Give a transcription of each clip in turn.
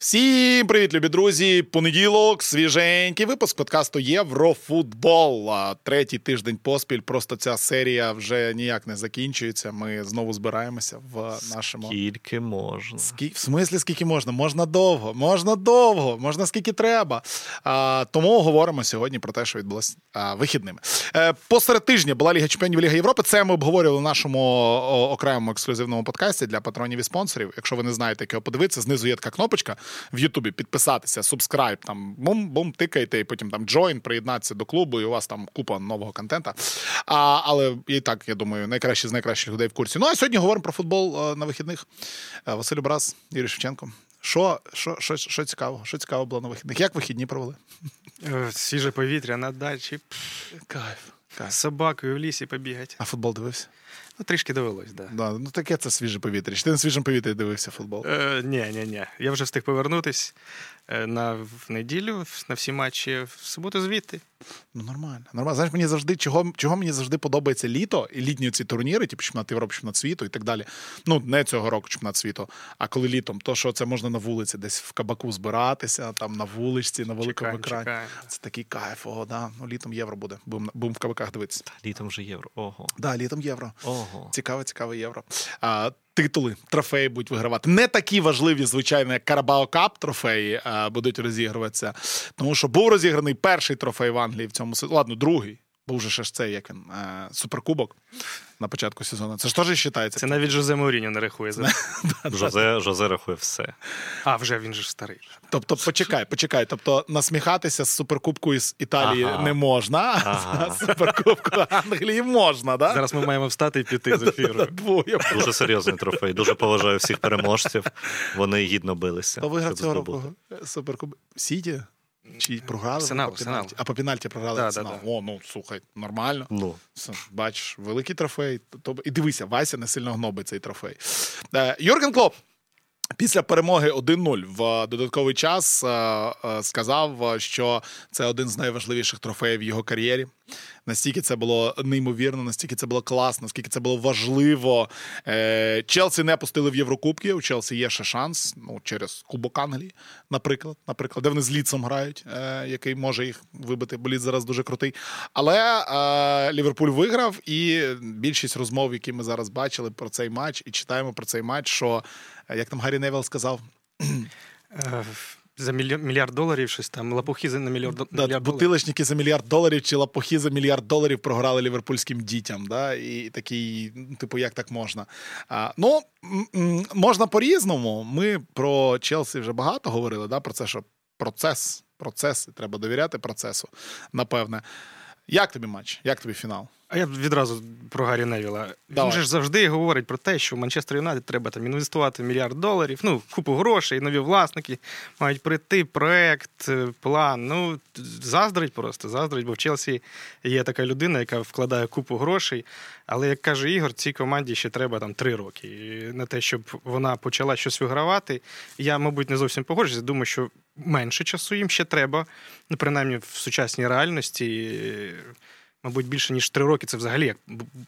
Всім привіт, любі друзі! Понеділок, свіженький випуск подкасту Єврофутбол. Третій тиждень поспіль. Просто ця серія вже ніяк не закінчується. Ми знову збираємося в нашому. Скільки можна. Скі... В смислі, скільки можна? Можна довго, можна довго, можна скільки треба. А, Тому говоримо сьогодні про те, що відбулося а, вихідними. Е, Посеред тижня була Ліга Чемпіонів Ліга Європи. Це ми обговорювали в нашому окремому ексклюзивному подкасті для патронів і спонсорів. Якщо ви не знаєте, як його подивитися, знизу є така кнопочка в Ютубі підписатися, субскрайб, там бум-бум, тикайте, і потім там join, приєднатися до клубу, і у вас там купа нового контента. А, Але і так, я думаю, найкращі з найкращих людей в курсі. Ну а сьогодні говоримо про футбол на вихідних. Василь Брас, Юрій Шевченко. Що що, що, що цікаво? Що цікаво було на вихідних? Як вихідні провели? Е, свіже повітря на дачі. Кайф. З собакою в лісі побігати. А футбол дивився? Ну, трішки довелось, да. да. Ну таке це свіже повітря. Чи ти на свіжому повітрі дивився футбол? Е, Ні, ні, ні. Я вже встиг повернутись на в неділю на всі матчі в суботу звідти. Ну, нормально. Нормально. Знаєш, мені завжди, чого чого мені завжди подобається літо і літні ці турніри, типу чемпіонат Європи, чемпіонат світу і так далі. Ну, не цього року чемпіонат світу, а коли літом, то що це можна на вулиці, десь в кабаку збиратися, там на вуличці, на великому екрані. Чекаємо. Це такий кайф, о, да. Ну, літом євро буде. Будемо бум в кабаках дивитися. Літом вже євро. Ого. Да, літом євро. Ого. Цікаве, цікаве євро. А, Титули, трофеї будуть вигравати. Не такі важливі, звичайно, як Карабао Кап трофеї будуть розігруватися. Тому що був розіграний перший трофей в Англії в цьому сезоні. Ладно, другий. Був же ще ж цей, як він, а, суперкубок на початку сезону. Це ж теж вважається. Це навіть Жозе Мауріньо не рахує. Жозе, Жозе рахує все. А, вже він же старий. Тобто, почекай, почекай. Тобто, насміхатися з суперкубку із Італії ага. не можна, ага. а з суперкубку Англії можна, да? Зараз ми маємо встати і піти з ефіру. Дуже серйозний трофей. Дуже поважаю всіх переможців. Вони гідно билися. Хто виграв цього року суперкубок? Сіті? Чи програли? Арсенал, по пенальті? А по пенальті програли да, Арсенал. Да, да. О, ну слухай, нормально. Ну. Бачиш, великий трофей. І дивися, Вася не сильно гнобить цей трофей. Е, Юрген Клоп. Після перемоги 1-0 в додатковий час сказав, що це один з найважливіших трофеїв в його кар'єрі. Настільки це було неймовірно, настільки це було класно, наскільки це було важливо. Е, Челсі не пустили в Єврокубки. У Челсі є ще шанс ну, через Кубок Англії, наприклад, наприклад, де вони з Ліцом грають, е, який може їх вибити, бо Ліц зараз дуже крутий. Але е, Ліверпуль виграв, і більшість розмов, які ми зараз бачили про цей матч, і читаємо про цей матч, що як там Гаррі Невел сказав. За мільярд доларів щось там лапухи за на мільярд, да, мільярд бутилочники за мільярд доларів чи лапухи за мільярд доларів програли ліверпульським дітям. Да? І такий, типу, як так можна? А, Ну можна по-різному. Ми про Челсі вже багато говорили. да? Про це, що процес, процес, треба довіряти процесу. Напевне. Як тобі матч? Як тобі фінал? А я відразу про Гаррі Невіла. Він же ж завжди говорить про те, що в Манчестер Юнайтед треба там інвестувати мільярд доларів, ну, купу грошей, нові власники мають прийти, проект, план. Ну, заздрить просто, заздрить, бо в Челсі є така людина, яка вкладає купу грошей. Але, як каже Ігор, цій команді ще треба там три роки. І на те, щоб вона почала щось вигравати. Я, мабуть, не зовсім погоджуюся. Думаю, що менше часу їм ще треба, ну, принаймні в сучасній реальності. Мабуть, більше ніж три роки. Це взагалі як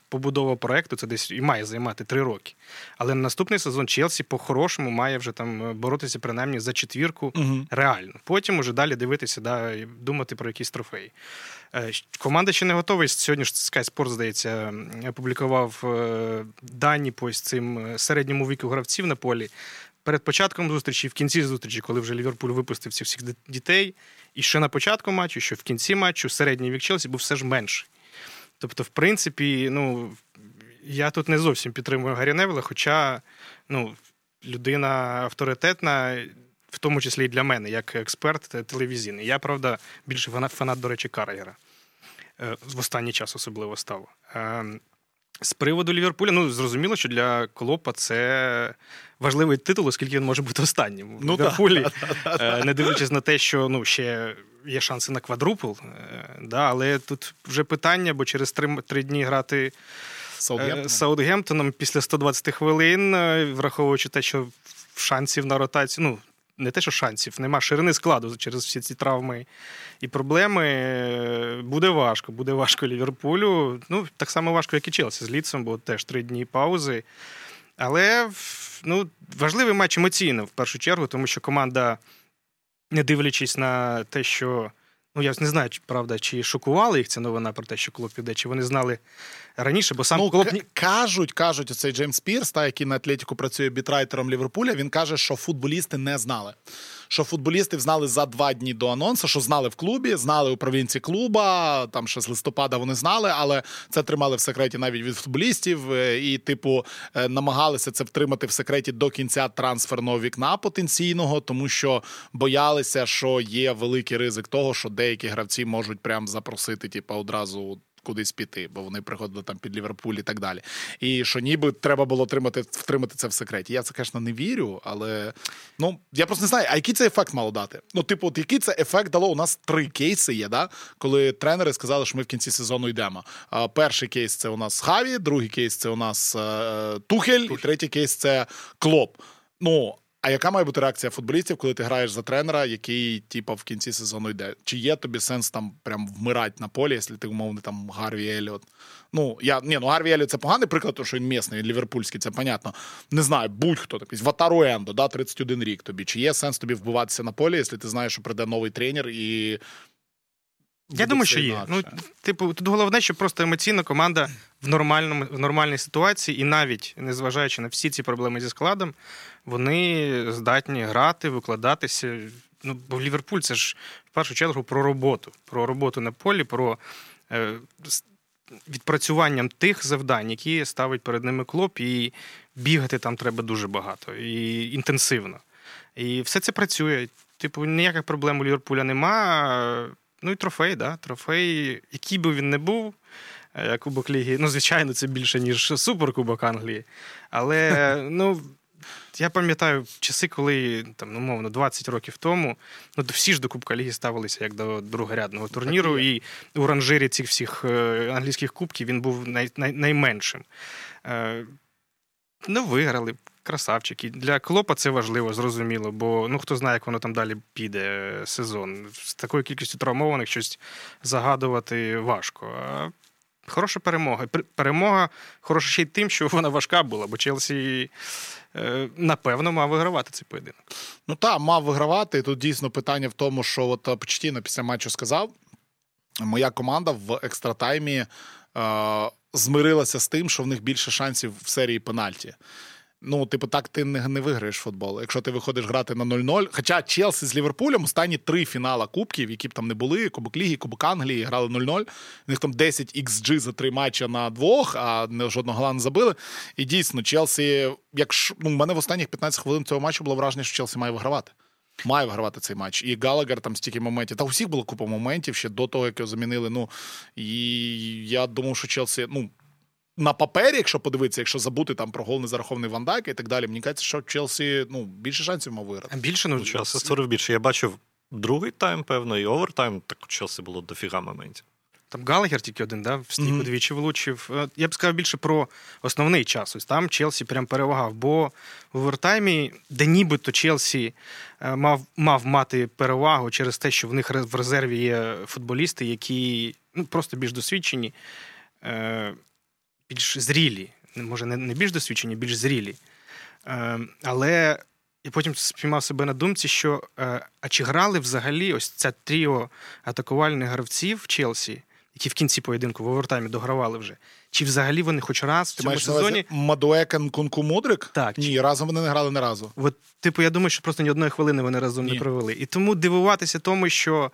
побудова проекту, це десь і має займати три роки. Але на наступний сезон Челсі по-хорошому має вже там боротися принаймні за четвірку угу. реально. Потім уже далі дивитися, да, і думати про якісь трофеї. Команда ще не готова. Сьогодні ж Sky Sport, здається, опублікував дані по цим середньому віку гравців на полі. Перед початком зустрічі, в кінці зустрічі, коли вже Ліверпуль випустив цих всіх дітей, і що на початку матчу, що в кінці матчу, середній вік Челсі був все ж менший. Тобто, в принципі, ну, я тут не зовсім підтримую Гаррі Невіла, хоча ну, людина авторитетна, в тому числі і для мене, як експерт телевізійний. Я, правда, більше фанат, до речі, Карагера. В останній час особливо став. З приводу Ліверпуля, ну зрозуміло, що для Клопа це важливий титул, оскільки він може бути останнім. Ну, Ліверпулі, да. не дивлячись на те, що ну, ще є шанси на квадрупл. Да, Але тут вже питання, бо через три, три дні грати Саутгемптоном. Саутгемптоном після 120 хвилин, враховуючи те, що шансів на ротацію, ну, не те, що шансів, нема ширини складу через всі ці травми і проблеми. Буде важко, буде важко Ліверпулю. Ну, так само важко, як і Челсі з Ліцем, бо теж три дні паузи. Але ну, важливий матч емоційно в першу чергу, тому що команда, не дивлячись на те, що. Ну, я не знаю, правда, чи шокувала їх ця новина про те, що клуб піде, чи вони знали раніше, бо сам ну, клуб... кажуть, кажуть, оцей Джеймс Пірс, та який на Атлетіку працює бітрайтером Ліверпуля. Він каже, що футболісти не знали що футболістів знали за два дні до анонсу, що знали в клубі, знали управлінці клуба. Там ще з листопада вони знали, але це тримали в секреті навіть від футболістів. Е, і, типу, е, намагалися це втримати в секреті до кінця трансферного вікна потенційного, тому що боялися, що є великий ризик того, що деякі гравці можуть прям запросити, типу, одразу кудись піти, бо вони приходили там під Ліверпуль і так далі. І що ніби треба було тримати, втримати це в секреті. Я це, звісно, не вірю, але ну я просто не знаю, а який це ефект мало дати? Ну, типу, от який це ефект дало? У нас три кейси є, да? коли тренери сказали, що ми в кінці сезону йдемо. А, Перший кейс це у нас Хаві, другий кейс це у нас е, Тухель, і третій кейс це Клоп. Ну, а яка має бути реакція футболістів, коли ти граєш за тренера, який типу, в кінці сезону йде? Чи є тобі сенс там прям вмирати на полі, якщо ти умовний там Гарві Еліот? Ну я ні, ну Гарві Еліот це поганий приклад, тому що він місний, він ліверпульський, це понятно. Не знаю, будь-хто такий Ватару Ендо, да, 31 рік тобі. Чи є сенс тобі вбиватися на полі, якщо ти знаєш, що прийде новий тренер і. Я думаю, що є. Ну, типу, тут головне, щоб просто емоційна команда в нормальному в нормальній ситуації, і навіть незважаючи на всі ці проблеми зі складом, вони здатні грати, викладатися. Ну, бо Ліверпуль це ж в першу чергу про роботу, про роботу на полі, про е, відпрацюванням тих завдань, які ставить перед ними клоп, і бігати там треба дуже багато і інтенсивно. І все це працює. Типу, ніяких проблем у Ліверпуля нема. Ну і трофей, да. Трофей, який би він не був. Е, Кубок Ліги, ну, звичайно, це більше, ніж Суперкубок Англії. Але ну, я пам'ятаю часи, коли там, ну, мовно, 20 років тому ну, всі ж до Кубка Ліги ставилися як до другорядного турніру, і у ранжирі цих всіх е, англійських кубків він був най, най, найменшим. Е, Ну, виграли. Красавчики. Для Клопа це важливо, зрозуміло, бо ну хто знає, як воно там далі піде е, сезон. З такою кількістю травмованих щось загадувати важко. А Хороша перемога. Перемога хороша ще й тим, що вона важка була, бо Челсі. Е, напевно, мав вигравати цей поєдинок. Ну так, мав вигравати. Тут дійсно питання в тому, що от Почтіно після матчу сказав: моя команда в екстратаймі е, змирилася з тим, що в них більше шансів в серії пенальті. Ну, типу, так ти не не виграєш футбол. Якщо ти виходиш грати на 0-0. Хоча Челсі з Ліверпулем останні три фінала кубків, які б там не були, Кубок Ліги, Кубок Англії, грали 0-0. У них там 10 XG за три матчі на двох, а не жодного гола не забили. І дійсно, Челсі, якщо ну, в мене в останніх 15 хвилин цього матчу було враження, що Челсі має вигравати. Має вигравати цей матч. І Галагер там стільки моментів. Та у всіх було купа моментів ще до того, як його замінили. Ну і я думав, що Челсі, ну на папері, якщо подивитися, якщо забути там про гол незарахований Вандайка і так далі, мені кажеться, що Челсі ну, більше шансів мав виграти. Більше ну, Челсі створив більше. Я бачив другий тайм, певно, і овертайм, так у Челсі було дофіга моментів. Там Галагер тільки один, да, в стійку mm-hmm. двічі влучив. Е, я б сказав більше про основний час. Ось там Челсі прям перевагав. Бо в овертаймі, де нібито Челсі е, мав мав мати перевагу через те, що в них в резерві є футболісти, які ну, просто більш досвідчені. Більш зрілі, може, не більш досвідчені, більш зрілі. Е, але я потім спіймав себе на думці, що е, а чи грали взагалі ось ця тріо атакувальних гравців в Челсі, які в кінці поєдинку в овертаймі догравали вже. Чи взагалі вони хоч раз в цьому Ти сезоні. Мадуекен Кунку Мудрик? Так. Ні, разом вони не грали не разу. От, типу, я думаю, що просто ні одної хвилини вони разом Ні. не провели. І тому дивуватися тому, що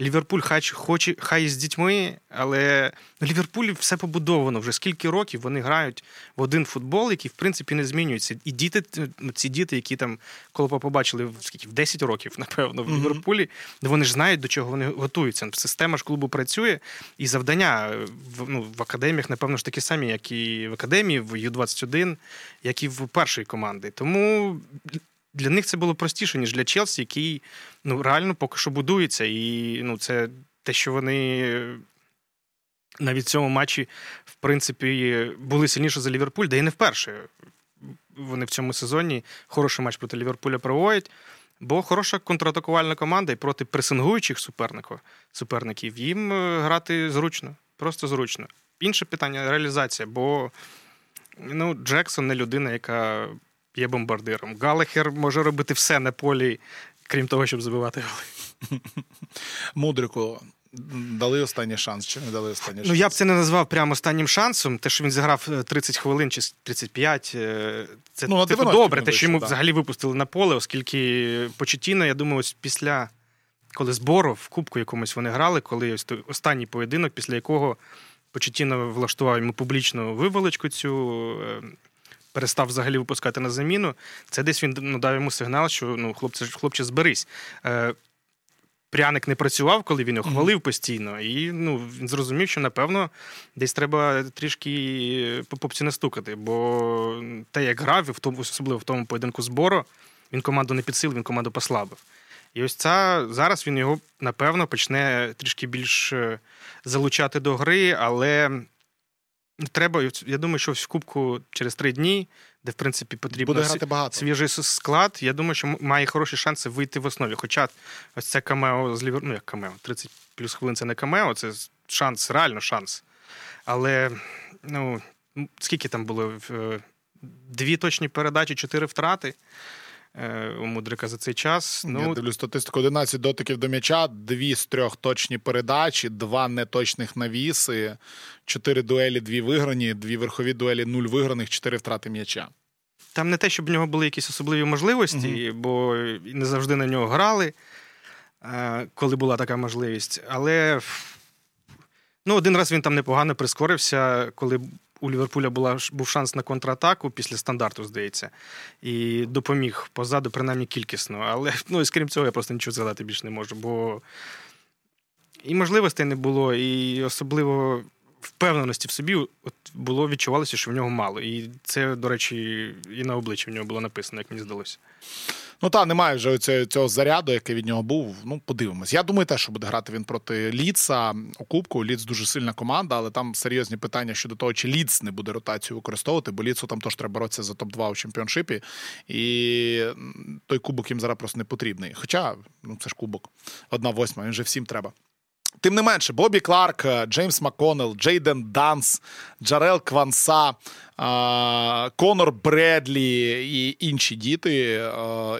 Ліверпуль хай хоче хай з дітьми, але Ліверпулі все побудовано. Вже скільки років вони грають в один футбол, який в принципі не змінюється. І діти, ну, ці діти, які там коли побачили скільки в 10 років, напевно, в Ліверпулі, вони ж знають, до чого вони готуються. Система ж клубу працює, і завдання в ну, в академіях, напевно ж такі самі, як і в академії, в Ю-21, як і в першої команди. Тому для них це було простіше, ніж для Челсі, який ну, реально поки що будується. І ну, це те, що вони навіть в цьому матчі, в принципі, були сильніше за Ліверпуль, де і не вперше. Вони в цьому сезоні хороший матч проти Ліверпуля проводять. Бо хороша контратакувальна команда і проти пресингуючих суперників суперників їм е, грати зручно, просто зручно. Інше питання реалізація, бо Ну, Джексон не людина, яка є бомбардиром. Галахер може робити все на полі, крім того, щоб забивати голи. Мудрику дали останній шанс чи не дали останній шанс? Ну, я б це не назвав прямо останнім шансом. Те, що він зіграв 30 е, хвилин чи 35, е, це ну, типу, добре, те, що йому да. взагалі випустили на поле, оскільки Почетіно, я думаю, ось після коли збору в Кубку якомусь вони грали, коли ось той останній поєдинок, після якого Почетіно влаштував йому публічну виволочку цю. Е, перестав взагалі випускати на заміну. Це десь він ну, дав йому сигнал, що ну, хлопче, хлопче, зберись пряник не працював, коли він його хвалив постійно, і ну, він зрозумів, що напевно десь треба трішки по попці настукати. Бо те, як грав, в тому, особливо в тому поєдинку збору, він команду не підсилив, він команду послабив. І ось ця зараз він його напевно почне трішки більш е, залучати до гри, але треба. Я думаю, що в Кубку через три дні де в принципі потрібно Буде грати багато. свіжий склад. Я думаю, що має хороші шанси вийти в основі. Хоча ось це камео з лівер... ну як камео, 30 плюс хвилин це не камео, це шанс, реально шанс. Але ну скільки там було? Е, дві точні передачі, чотири втрати. Е, у Мудрика за цей час. Ну, Я дивлю статистику: 11 дотиків до м'яча, дві з трьох точні передачі, два неточних навіси, чотири дуелі, дві виграні, дві верхові дуелі, нуль виграних, чотири втрати м'яча. Там не те, щоб в нього були якісь особливі можливості, угу. бо не завжди на нього грали, е, коли була така можливість. Але ну, один раз він там непогано прискорився, коли у Ліверпуля була був шанс на контратаку після стандарту, здається, і допоміг позаду, принаймні кількісно. Але ну, крім цього, я просто нічого згадати більше не можу. Бо і можливостей не було, і особливо впевненості в собі от було відчувалося, що в нього мало. І це, до речі, і на обличчі в нього було написано, як мені здалося. Ну та немає вже цього, цього заряду, який від нього був. Ну, подивимось. Я думаю, теж що буде грати він проти Ліца у Кубку. Ліц дуже сильна команда, але там серйозні питання щодо того, чи Ліц не буде ротацію використовувати, бо Ліцу там теж треба боротися за топ-2 у чемпіоншипі. І той кубок їм зараз просто не потрібний. Хоча, ну це ж кубок, одна восьма, він же всім треба. Тим не менше, Боббі Кларк, е, Джеймс Маконел, Джейден Данс, Джарел Кванса, Конор Бредлі і інші діти.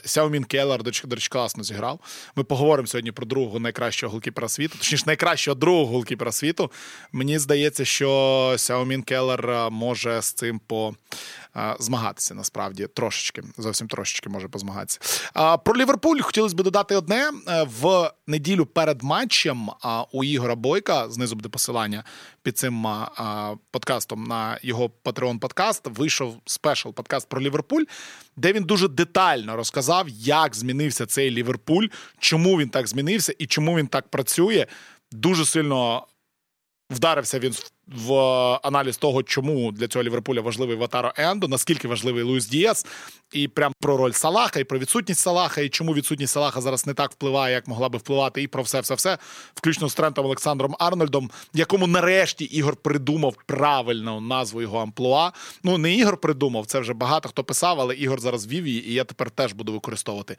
Квівін Келлехер, до речі, класно зіграв. Ми поговоримо сьогодні про другого найкращого голкіпера світу, точніше, найкращого другого голкіпера світу. Мені здається, що Квівін Келлехер може з цим по. Змагатися насправді трошечки, зовсім трошечки може позмагатися. Про Ліверпуль хотілося б додати одне е, в неділю перед матчем. У Ігора Бойка знизу буде посилання під цим подкастом на його Patreon подкаст вийшов спешл подкаст про Ліверпуль, де він дуже детально розказав, як змінився цей Ліверпуль, чому він так змінився і чому він так працює. Дуже сильно вдарився він в аналіз того, чому для цього Ліверпуля важливий Ватаро Ендо, наскільки важливий Луїс Діас, і прям про роль Салаха, і про відсутність Салаха, і чому відсутність Салаха зараз не так впливає, як могла би впливати, і про все, все, все, включно з Трентом Олександром Арнольдом, якому нарешті Ігор придумав правильну назву його амплуа. Ну не Ігор придумав, це вже багато хто писав, але Ігор зараз вів її, і я тепер теж буду використовувати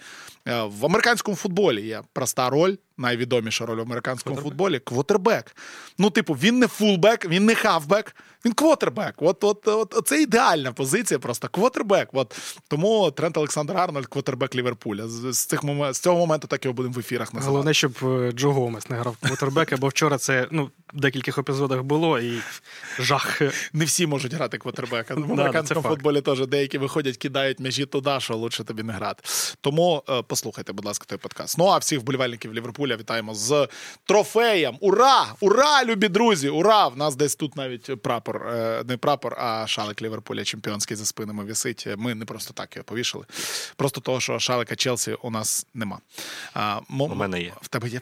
е, в американському футболі. Є проста роль. Найвідоміша роль в американському квотербек. футболі квотербек. Ну, типу, він не фулбек, він не хавбек, він квотербек. От, от, от, от це ідеальна позиція, просто квотербек. От тому Трент Олександр Арнольд, квотербек Ліверпуля. З, з цих момент, з цього моменту так його будемо в ефірах називати. Головне, щоб е, Джо Гомес не грав квотербека, бо вчора це ну в декількох епізодах було і жах. Не всі можуть грати квотербека. В американському футболі теж деякі виходять, кидають м'ячі туди, що лучше тобі не грати. Тому е, послухайте, будь ласка, той подкаст. Ну а всіх вболівальників Ліверпуля вітаємо з трофеєм. Ура! Ура, любі друзі! Ура! В нас десь тут навіть прапор, е, не прапор, а шалик Ліверпуля чемпіонський за спинами висить. Ми не просто так його повішали. Просто того, що шалика Челсі у нас нема. А, У мене є. В тебе є.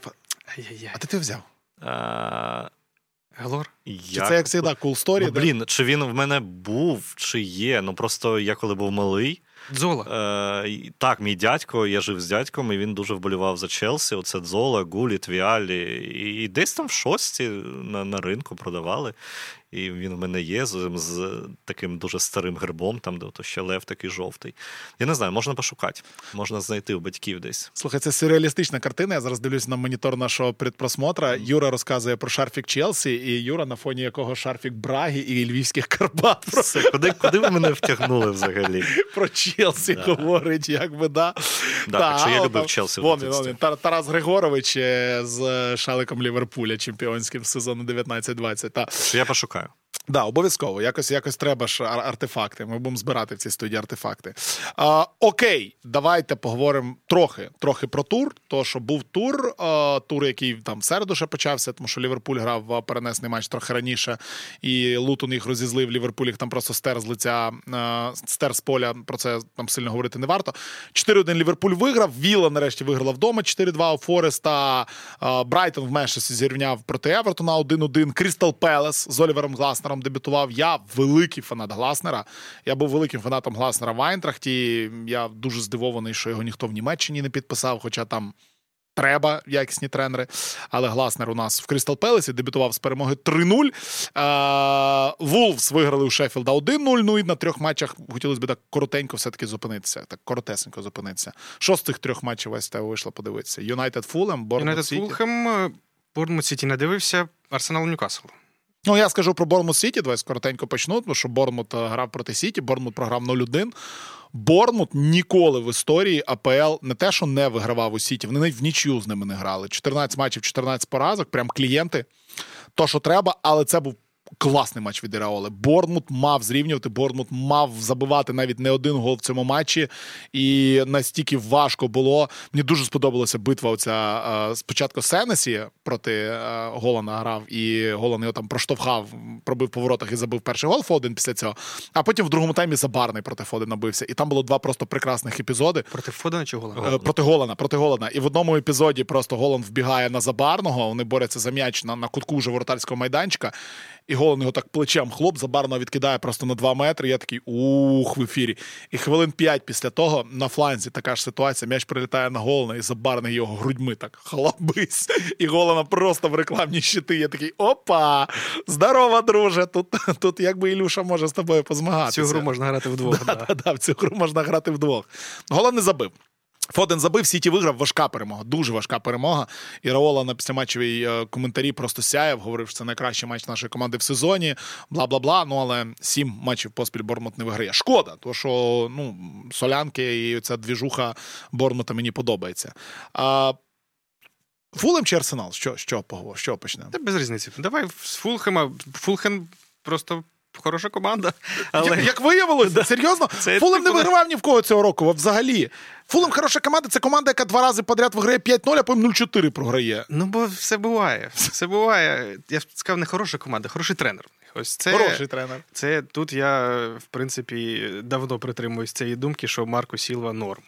А ти ти взяв? Галор? Чи це як завжди, cool story? Ну, блін, чи він в мене був, чи є. Ну просто я коли був малий. Дзола. Е, Так, мій дядько, я жив з дядьком, і він дуже вболівав за Челсі. Оце Дзола, Гулі, Твіалі. І, і десь там в шості на на ринку продавали. І він в мене є з, з таким дуже старим гербом, там де то ще лев такий жовтий. Я не знаю, можна пошукати, можна знайти у батьків десь. Слухай, це сюрреалістична картина. Я зараз дивлюсь на монітор нашого предпросмотра. Юра розказує про шарфік Челсі, і Юра на фоні якого шарфік Браги і Львівських Карпат. Все, Куди куди ви мене втягнули взагалі? Про Челсі да. говорить, як би да. Да, так, що я любив Челсі. Вон, вон, Тарас Григорович е, з Шаликом Ліверпуля, чемпіонським сезону 19-20. Та. Що я пошукаю. Да, обов'язково. Якось якось треба ж артефакти. Ми будемо збирати в цій студії артефакти. А, Окей, давайте поговоримо трохи трохи про тур. То що був тур, а, тур, який там в середу ще почався, тому що Ліверпуль грав в перенесений матч трохи раніше, і Лутон їх розізлив. Ліверпуль їх там просто стер з лиця, а, стер з поля. Про це там сильно говорити не варто. 4-1 Ліверпуль виграв. Віла нарешті виграла вдома. 4-2 у Фореста. Брайтон в Мешесі зірівняв проти Евертона 1-1. Крістал Пелес з Олівером Гласнером. Гласнером дебютував. Я великий фанат Гласнера. Я був великим фанатом Гласнера в Айнтрахті. Я дуже здивований, що його ніхто в Німеччині не підписав, хоча там. Треба якісні тренери. Але Гласнер у нас в Крістал Пелесі дебютував з перемоги 3-0. Вулфс виграли у Шеффілда 1-0. Ну і на трьох матчах хотілося б так коротенько все-таки зупинитися. Так коротесенько зупинитися. Що з тих трьох матчів тебе вийшло подивитися? Юнайтед Фулем, Борнмут Сіті? Юнайтед Фулхем, Борнмут Сіті не дивився, Арсенал Ньюкасл. Ну, я скажу про Борнмут Сіті, давай скоротенько почну, тому що Борнмут е, грав проти Сіті, Борнмут програв 0-1. Борнмут ніколи в історії АПЛ не те, що не вигравав у Сіті, вони навіть в нічию з ними не грали. 14 матчів, 14 поразок, прям клієнти. То, що треба, але це був Класний матч від Іраоли. Борнмут мав зрівнювати. Борнмут мав забивати навіть не один гол в цьому матчі, і настільки важко було. Мені дуже сподобалася битва. Оця спочатку Сенесі проти Голана грав, і Голан його там проштовхав, пробив по воротах і забив перший гол Фоден після цього. А потім в другому таймі Забарний проти Фодена бився. І там було два просто прекрасних епізоди. Проти Фодена чи Голана? Е, проти Голана. Проти Голана. І в одному епізоді просто Голан вбігає на Забарного. Вони борються за м'яч на, на кутку вже воротарського майданчика і голон його так плечем хлоп забарно відкидає просто на 2 метри. Я такий ух в ефірі. І хвилин 5 після того на фланзі така ж ситуація. М'яч прилітає на голона і забарний його грудьми так хлопись. І голона просто в рекламні щити. Я такий опа! Здорово, друже! Тут тут якби Ілюша може з тобою позмагатися. Цю гру можна грати вдвох. Да, да. Да, в цю гру можна грати вдвох. Голон не забив. Фоден забив, Сіті виграв, важка перемога, дуже важка перемога. І Раола на післяматчевій е, коментарі просто сяяв, говорив, що це найкращий матч нашої команди в сезоні, бла бла бла. Ну але сім матчів поспіль Бормут не виграє. Шкода, тому що ну, солянки і ця двіжуха Бормута мені подобається. А, Фулем чи Арсенал? Що що, що почнемо? Та без різниці. Давай з Фулхема. Фулхем просто хороша команда. Але... Як, як виявилося, серйозно, це Фулем не вигравав ні в кого цього року взагалі. Фулем хороша команда, це команда, яка два рази подряд виграє 5-0, а потім 0-4 програє. Ну, бо все буває. Все буває. Я б сказав, не хороша команда, хороший тренер. Ось це, Хороший тренер. Це тут я, в принципі, давно притримуюсь цієї думки, що Марко Сілва норм.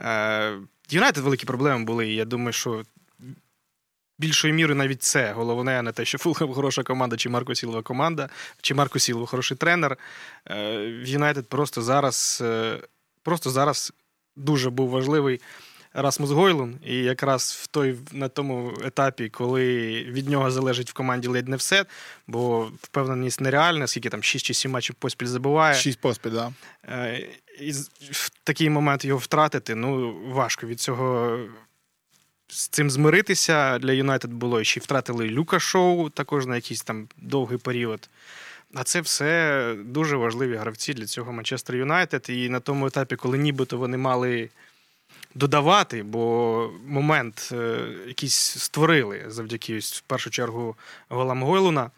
Е, Юнайтед великі проблеми були, і я думаю, що більшою мірою навіть це головне, не те, що Фулхем хороша команда, чи Марко Сілова команда, чи Марко Сілова хороший тренер. Е, в Юнайтед просто зараз е, просто зараз дуже був важливий Расмус Гойлун. І якраз в той на тому етапі, коли від нього залежить в команді ледь не все, бо впевненість нереальна, скільки там 6 чи 7 матчів поспіль забуває. 6 поспіль, так. Да. І в такий момент його втратити, ну важко від цього з цим змиритися для Юнайтед було ще й втратили Люка Шоу також на якийсь там довгий період. А це все дуже важливі гравці для цього Манчестер Юнайтед. І на тому етапі, коли нібито вони мали додавати, бо момент е, якийсь створили завдяки в першу чергу голам Гойлуна.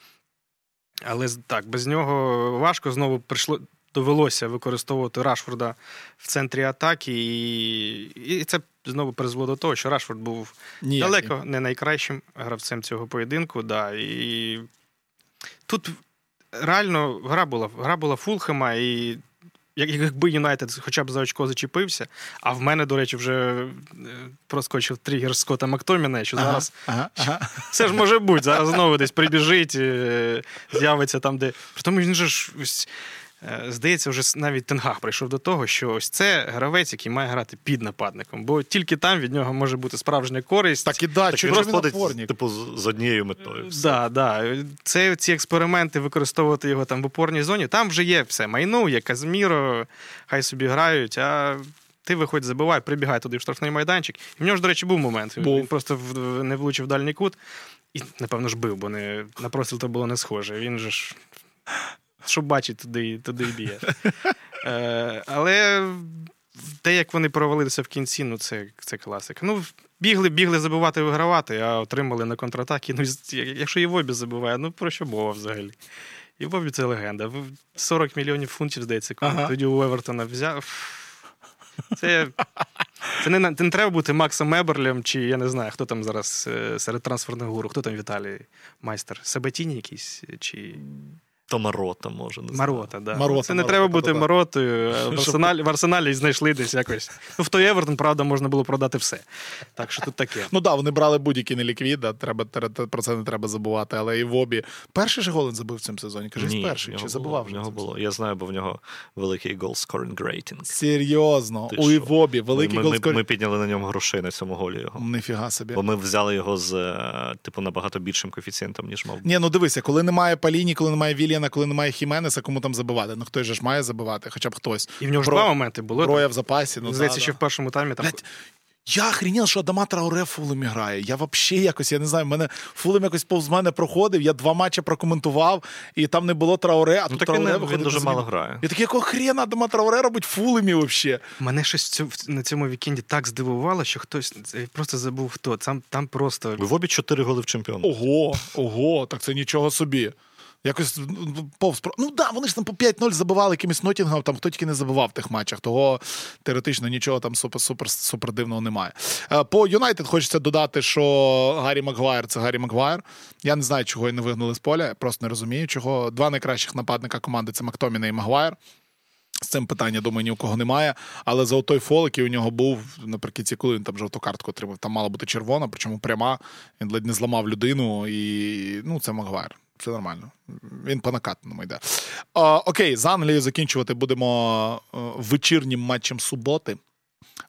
Але так, без нього важко знову прийшло. Довелося використовувати Рашфорда в центрі атаки, і і це знову призвело до того, що Рашфорд був Ніякий. далеко не найкращим гравцем цього поєдинку. Да, І тут реально гра була гра була Фулхема, і якби Юнайтед хоча б за очко зачепився, а в мене, до речі, вже е, проскочив тригер Скотта Мактоміна, що зараз ага, ага. все ж може бути, зараз знову десь прибіжить, е, з'явиться там, де. Тому він же ж здається, вже навіть Тенгах прийшов до того, що ось це гравець, який має грати під нападником, бо тільки там від нього може бути справжня користь. Так і да, так він ходить, типу, з однією метою. Так, да, да. Це ці експерименти використовувати його там в опорній зоні. Там вже є все. Майну, є Казміро, хай собі грають. а ти виходь, забивай, прибігай туди в штрафний майданчик. І в нього ж, до речі, був момент. Був. Він просто не влучив дальній кут і, напевно, ж бив, бо не, на простріл то було не схоже. Він же ж, що бачить, туди, туди і б'є. Е, але те, як вони провалилися в кінці, ну це, це класика. Ну, бігли, бігли забивати, вигравати, а отримали на контратакі. Ну, якщо Євобі забиває, ну про що мова взагалі? Євобі це легенда. 40 мільйонів фунтів, здається, коли Ага. тоді у Евертона взяв. Це, це не, не треба бути Максом Еберлем, чи я не знаю, хто там зараз е, серед трансферних гуру, хто там Віталій майстер? Сабатіні якийсь? Чи То Марота, може. Не. Марота, да. Марота, Це не Марота, треба бути та-та-та. Маротою. В арсеналі, в арсеналі знайшли десь якось. Ну, в той Евертон, правда, можна було продати все. Так що тут таке. Ну так, да, вони брали будь-який неліквід, да, треба, про це не треба забувати. Але і в обі. Перший же гол він забив в цьому сезоні. Кажись, Ні, перший. Чи було, забував? В нього було. Я знаю, бо в нього великий гол scoring рейтинг. Серйозно, Ти у? Івобі, великий ми, гол ми, скор... ми підняли на ньому грошей на цьому голі його. Ніфіга собі. Бо ми взяли його з е, типу набагато більшим коефіцієнтом, ніж мав. Ні, ну дивися, коли немає Паліні, коли немає Вільяна, коли немає Хіменеса, кому там забивати? Ну хтось же ж має забивати, хоча б хтось. І в нього ж два моменти було. Броя в запасі. Ну, Здається, да, да. в першому таймі там. Блядь, Я охренів, що Адама Трауре фулем грає. Я взагалі якось, я не знаю, мене фулем якось повз мене проходив. Я два матчі прокоментував, і там не було Трауре, а Ну тут так Трауре не- виходить він дуже мало грає. Я такий, якого хрена Адама Трауре робить фулемі взагалі? Мене щось цю- на цьому вікенді так здивувало, що хтось я просто забув хто. Там, там просто. Вобі 4 голи в чемпіон. Ого, ого, так це нічого собі. Якось ну, повз про- Ну да, вони ж там по 5-0 забивали якимось Нотінгом, там хто тільки не забивав в тих матчах, того теоретично нічого там супер супер супер дивного немає. Е, По Юнайтед хочеться додати, що Гаррі Магуайр це Гаррі Магуайр. Я не знаю, чого його не вигнали з поля, просто не розумію, чого. Два найкращих нападника команди це Мактоміней і Магуайр. З цим питання, думаю, ні у кого немає. Але за той фол, який у нього був наприкінці, коли він там жовту картку отримав, там мала бути червона, причому пряма. Він ледь не зламав людину, і ну, це Магуайр. Все нормально. Він по накатаному йде. А, окей, з Англією закінчувати будемо е, вечірнім матчем суботи.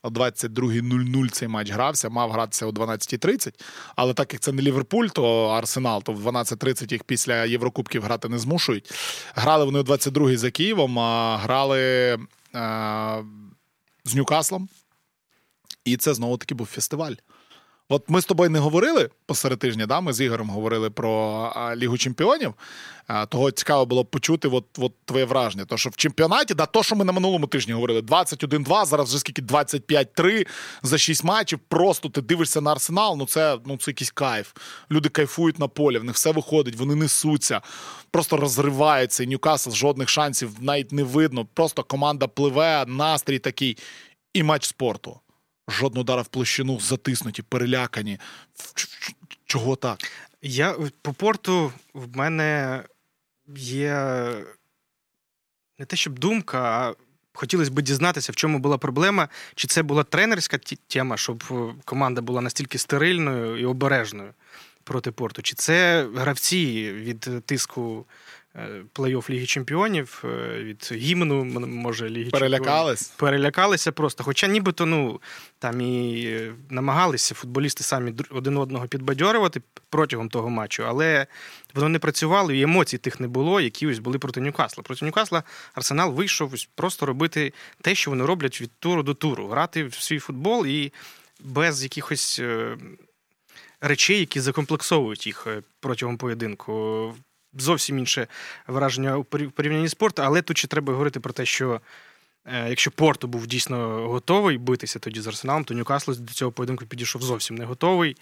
О 22.00 цей матч грався, мав гратися о 12.30. Але так як це не Ліверпуль, то Арсенал, то в 12.30 їх після Єврокубків грати не змушують. Грали вони о 22.00 за Києвом, а грали е, з Ньюкаслом. І це знову таки був фестиваль. От ми з тобою не говорили посеред тижня, да? ми з Ігорем говорили про Лігу Чемпіонів. Того цікаво було почути от, от твоє враження. То, що в чемпіонаті, да, то, що ми на минулому тижні говорили, 21-2, зараз вже скільки 25-3 за 6 матчів. Просто ти дивишся на арсенал, ну це, ну це якийсь кайф. Люди кайфують на полі, в них все виходить, вони несуться, просто розриваються. І Ньюкасл жодних шансів навіть не видно. Просто команда пливе, настрій такий, і матч спорту. Жодного удара в площину, затиснуті, перелякані. Чого так? Я по порту в мене є не те, щоб думка, а хотілося б дізнатися, в чому була проблема. Чи це була тренерська тема, щоб е, команда була настільки стерильною і обережною проти порту, чи це гравці від тиску плей-офф Ліги Чемпіонів, е, від гімну, може, Ліги Чемпіонів? Перелякалися просто. Хоча нібито ну, там і е, намагалися футболісти самі один одного підбадьорювати протягом того матчу, але воно не працювало, і емоцій тих не було, які ось були проти Ньюкасла. Проти Ньюкасла Арсенал вийшов ось просто робити те, що вони роблять від туру до туру, грати в свій футбол і без якихось. е, Речей, які закомплексовують їх е, протягом поєдинку. Зовсім інше враження у порівнянні з спорту, але тут ще треба говорити про те, що Е, Якщо Порту був дійсно готовий битися тоді з Арсеналом, то Ньюкасл до цього поєдинку підійшов зовсім не готовий.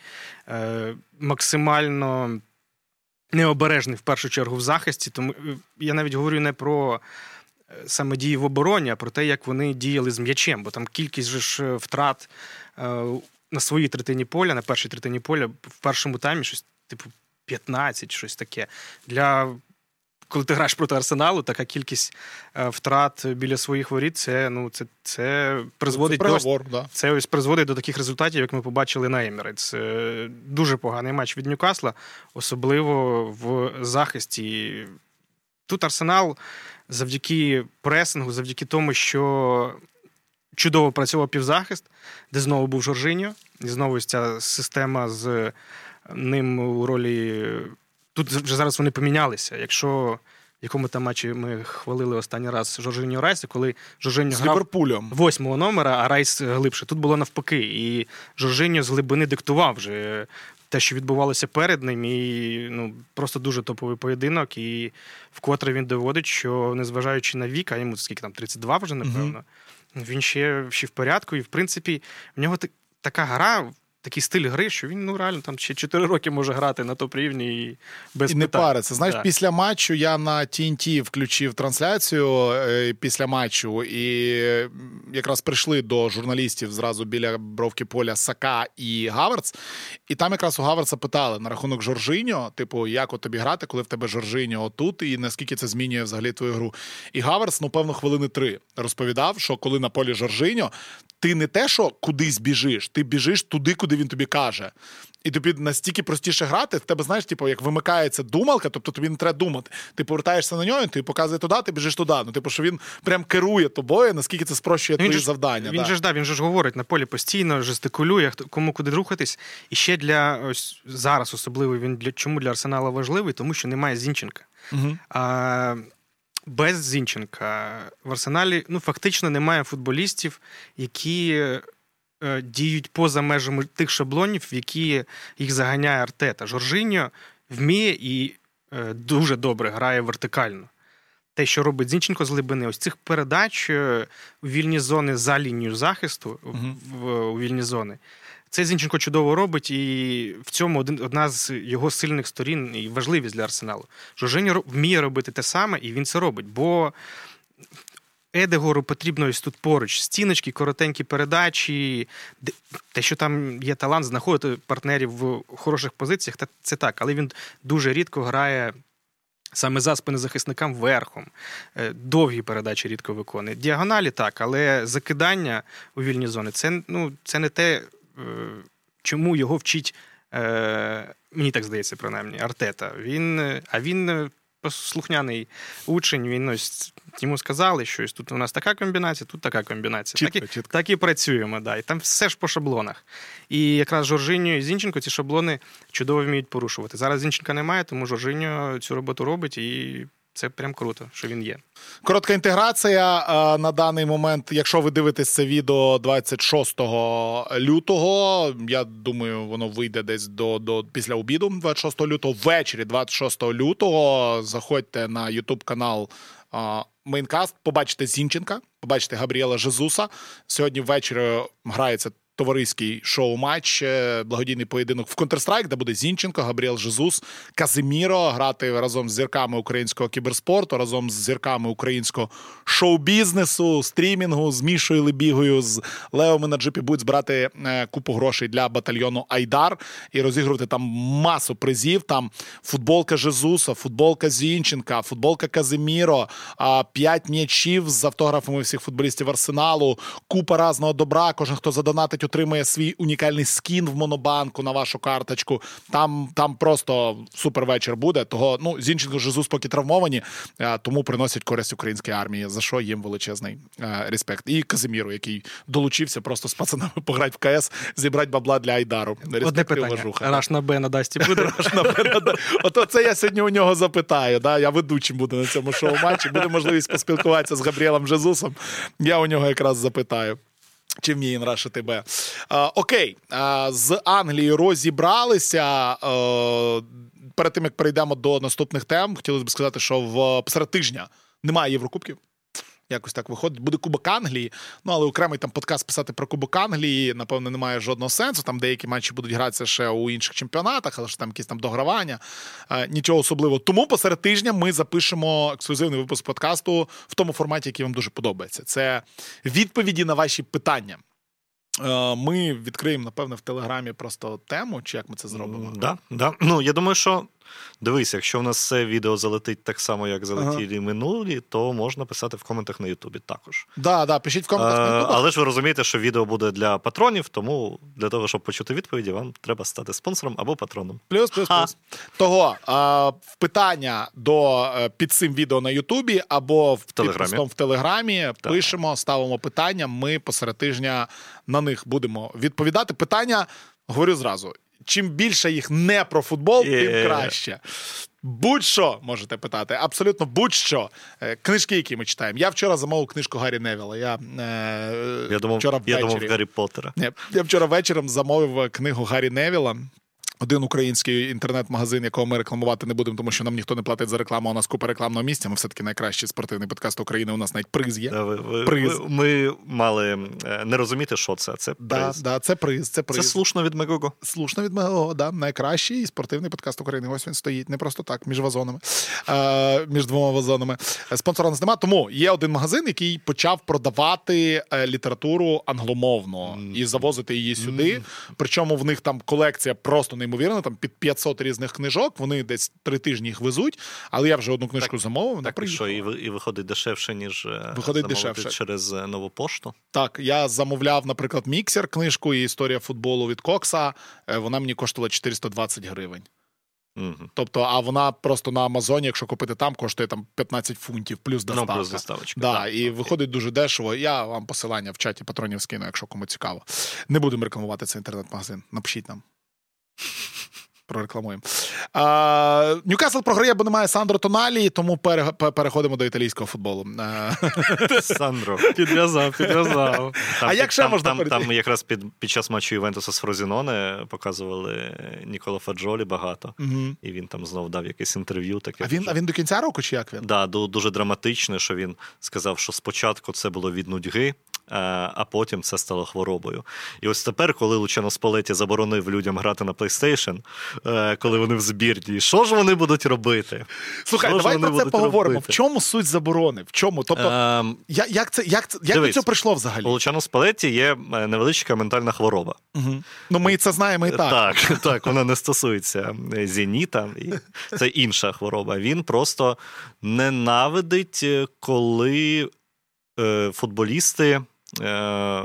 Е, Максимально необережний в першу чергу в захисті. Тому е, я навіть говорю не про саме дії в обороні, а про те, як вони діяли з м'ячем, бо там кількість же ж втрат на своїй третині поля, на першій третині поля в першому таймі щось типу 15, щось таке. Для коли ти граєш проти Арсеналу, така кількість е, втрат біля своїх воріт, це ну це, це призводить Це до да. це ось призводить до таких результатів, як ми побачили на Емірейтс. Е, Дуже поганий матч від Ньюкасла, особливо в захисті. Тут Арсенал завдяки пресингу, завдяки тому, що чудово працював півзахист, де знову був Жоржиньо, і знову ця система з ним у ролі. Тут вже зараз вони помінялися. Якщо в якому там матчі ми хвалили останній раз Жоржиньо Райса, коли Жоржиньо з Ліверпулем. восьмого номера, а Райс глибше. Тут було навпаки. І Жоржиньо з глибини диктував вже те, що відбувалося перед ним, і ну просто дуже топовий поєдинок. І вкотре він доводить, що незважаючи на вік, а йому скільки там 32 вже, напевно, mm-hmm. він ще ще в порядку, і в принципі в нього така гра такий стиль гри, що він ну реально там ще 4 роки може грати на топ рівні і без і не париться. Знаєш, да. після матчу я на TNT включив трансляцію е, після матчу, і якраз прийшли до журналістів зразу біля бровки поля Сака і Гаверц. І там якраз у Гаверца питали на рахунок Жоржиньо, типу, як от тобі грати, коли в тебе Жоржиньо отут, і наскільки це змінює взагалі твою гру. І Гаверц, ну, певно, хвилини три розповідав, що коли на полі Жоржиньо, ти не те, що кудись біжиш, ти біжиш туди, куди він тобі каже. І тобі настільки простіше грати, в тебе, знаєш, типу, як вимикається думалка, тобто тобі не треба думати. Ти повертаєшся на нього, ти показує туди, ти біжиш туди. Ну, типу, що він прям керує тобою, наскільки це спрощує твої завдання. Він да. же ж да, він же ж говорить на полі постійно, жестикулює, кому куди рухатись. І ще для ось зараз особливо він для чому для Арсенала важливий, тому що немає Зінченка. Угу. А, без Зінченка в Арсеналі ну, фактично немає футболістів, які діють поза межами тих шаблонів, в які їх заганяє Артета. Жоржиньо вміє і е, дуже добре грає вертикально. Те, що робить Зінченко з глибини, ось цих передач е, у вільні зони за лінію захисту uh в, у вільні зони. Це Зінченко чудово робить, і в цьому один, одна з його сильних сторін і важливість для арсеналу. Жоженя вміє робити те саме, і він це робить. Бо Едегору потрібно ось тут поруч стіночки, коротенькі передачі. Те, що там є талант, знаходити партнерів в хороших позиціях, це так, але він дуже рідко грає. Саме за спини захисникам верхом. Е, довгі передачі рідко виконує. Діагоналі так, але закидання у вільні зони це ну, це не те, Е, чому його вчить, е, мені так здається, принаймні, Артета. Він, А він слухняний учень, він ось йому сказали, що ось тут у нас така комбінація, тут така комбінація. Чітко, так, і, чітко. так і працюємо. Да. І там все ж по шаблонах. І якраз Жоржиньо і Зінченко ці шаблони чудово вміють порушувати. Зараз Зінченка немає, тому Жоржиньо цю роботу робить і це прям круто, що він є. Коротка інтеграція на даний момент. Якщо ви дивитесь це відео 26 лютого, я думаю, воно вийде десь до до після обіду, 26 лютого. Ввечері, 26 лютого, заходьте на Ютуб канал. Мейнкаст, побачите Зінченка, побачите Габріела Жезуса. Сьогодні ввечері грається товариський шоу-матч, е, благодійний поєдинок в Counter-Strike, де буде Зінченко, Габріел Жезус, Каземіро грати разом з зірками українського кіберспорту, разом з зірками українського шоу-бізнесу, стрімінгу, з Мішою Лебігою, з Леоми на джипі будуть збирати е, купу грошей для батальйону Айдар і розігрувати там масу призів. Там футболка Жезуса, футболка Зінченка, футболка Казиміро, п'ять м'ячів з автографами всіх футболістів арсеналу, купа разного добра. Кожен хто задонатить отримає свій унікальний скін в Монобанку на вашу карточку. Там там просто супер вечір буде. Того ну Зінченко Жезус поки травмовані, е, тому приносять користь українській армії. За що їм величезний е, респект. І Казиміру, який долучився просто з пацанами пограти в КС, зібрати бабла для Айдару. Одне питання. Раш на Б на Дасті буде. Раш на Б на Ото це я сьогодні у нього запитаю. Да? Я ведучим буду на цьому шоу матчі. Буде можливість поспілкуватися з Габріелем Жезусом. Я у нього якраз запитаю. Чи вміє Інраша тебе? Окей, а, з Англії розібралися. А, перед тим як перейдемо до наступних тем, хотілося б сказати, що в посеред тижня немає Єврокубків. Якось так виходить. Буде Кубок Англії. Ну, але окремий там подкаст писати про Кубок Англії, напевно, немає жодного сенсу. Там деякі матчі будуть гратися ще у інших чемпіонатах, але ж там якісь там догравання. Е, нічого особливого. Тому посеред тижня ми запишемо ексклюзивний випуск подкасту в тому форматі, який вам дуже подобається. Це відповіді на ваші питання. Е, ми відкриємо, напевне, в Телеграмі просто тему, чи як ми це зробимо? Да, да. Ну, Я думаю, що Дивись, якщо в нас це відео залетить так само, як залетіли ага. минулі, то можна писати в коментах на Ютубі також. Да, да, пишіть в коментах на Ютубі. Але ж ви розумієте, що відео буде для патронів, тому для того, щоб почути відповіді, вам треба стати спонсором або патроном. Плюс, плюс, Ха. плюс. Того а, питання до е, під цим відео на Ютубі або в Телеграмі в Телеграмі так. пишемо, ставимо питання. Ми посеред тижня на них будемо відповідати. Питання говорю зразу чим більше їх не про футбол, тим краще. Будь-що можете питати, абсолютно будь-що. Е, книжки, які ми читаємо. Я вчора замовив книжку Гаррі Невіла. Я е, я думав, вчора я думав Гаррі Поттера. Ні, Я вчора вечором замовив книгу Гаррі Невіла. Один український інтернет-магазин, якого ми рекламувати не будемо, тому що нам ніхто не платить за рекламу. У нас купа рекламного місця. Ми все таки найкращий спортивний подкаст України. У нас навіть приз є. Да, ви, ви, приз. Ви, ми мали е, не розуміти, що це. Це приз. Да, да, це приз. Це приз. Це слушно від Мегого. Слушно від Мегого, да. Найкращий спортивний подкаст України. Ось він стоїть не просто так, між вазонами, а, між двома вазонами. Спонсора нас немає. Тому є один магазин, який почав продавати е, літературу англомовну mm. і завозити її сюди. Mm. Причому в них там колекція просто неймовірна. Там під 500 різних книжок. Вони десь три тижні їх везуть. Але я вже одну книжку так, замовив. Так, і що, і, і виходить дешевше, ніж е, виходить дешевше через е, нову пошту. Так, я замовляв, наприклад, міксер книжку і історія футболу від Кокса. Е, вона мені коштувала 420 гривень. Угу. Тобто, а вона просто на Амазоні, якщо купити там, коштує там 15 фунтів плюс доставка. Ну, плюс доставочка. Да, так, І окей. виходить дуже дешево. Я вам посилання в чаті патронів скину, якщо кому цікаво. Не будемо рекламувати цей інтернет-магазин. Напишіть нам прорекламуємо. Ньюкасл програє, бо немає Сандро Тоналі, тому переходимо до італійського футболу. Сандро. Підв'язав, підв'язав. А як ще можна там, там якраз під під час матчу Ювентуса з Фрозіноне показували Ніколо Фаджолі багато, угу. і він там знов дав якесь інтерв'ю. Таке А він а він до кінця року чи як він? Да, дуже драматичне, що він сказав, що спочатку це було від нудьги. А потім це стало хворобою. І ось тепер, коли Лучано Спалеті заборонив людям грати на PlayStation, е, коли вони в збірні, що ж вони будуть робити? Слухай, що давай про це поговоримо. Робити? В чому суть заборони? В чому? Тобто, ем, як це як це як дивись, до цього прийшло взагалі? У Лучано Спалеті є е, невеличка ментальна хвороба. Угу. Ну ми це знаємо і так. Так, так, вона не стосується Зеніта, це інша хвороба. Він просто ненавидить, коли е, футболісти. Е,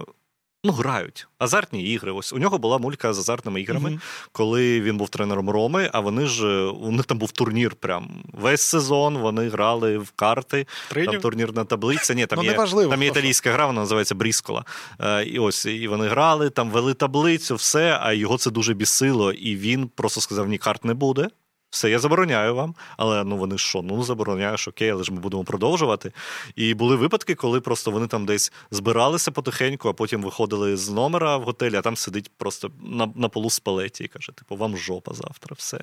Ну, грають азартні ігри. Ось у нього була мулька з азартними іграми, uh-huh. коли він був тренером Роми. А вони ж у них там був турнір. Прям весь сезон вони грали в карти. Тринів? Там турнірна таблиця. Ні, там ну, є важливо, там є італійська гра, вона називається Бріскола. Е, І ось і вони грали, там вели таблицю, все. А його це дуже бісило. І він просто сказав: ні, карт не буде. Все, я забороняю вам, але ну вони що? Ну забороняєш, окей, але ж ми будемо продовжувати. І були випадки, коли просто вони там десь збиралися потихеньку, а потім виходили з номера в готелі, а там сидить просто на на полу спалеті і каже: типу, вам жопа завтра, все.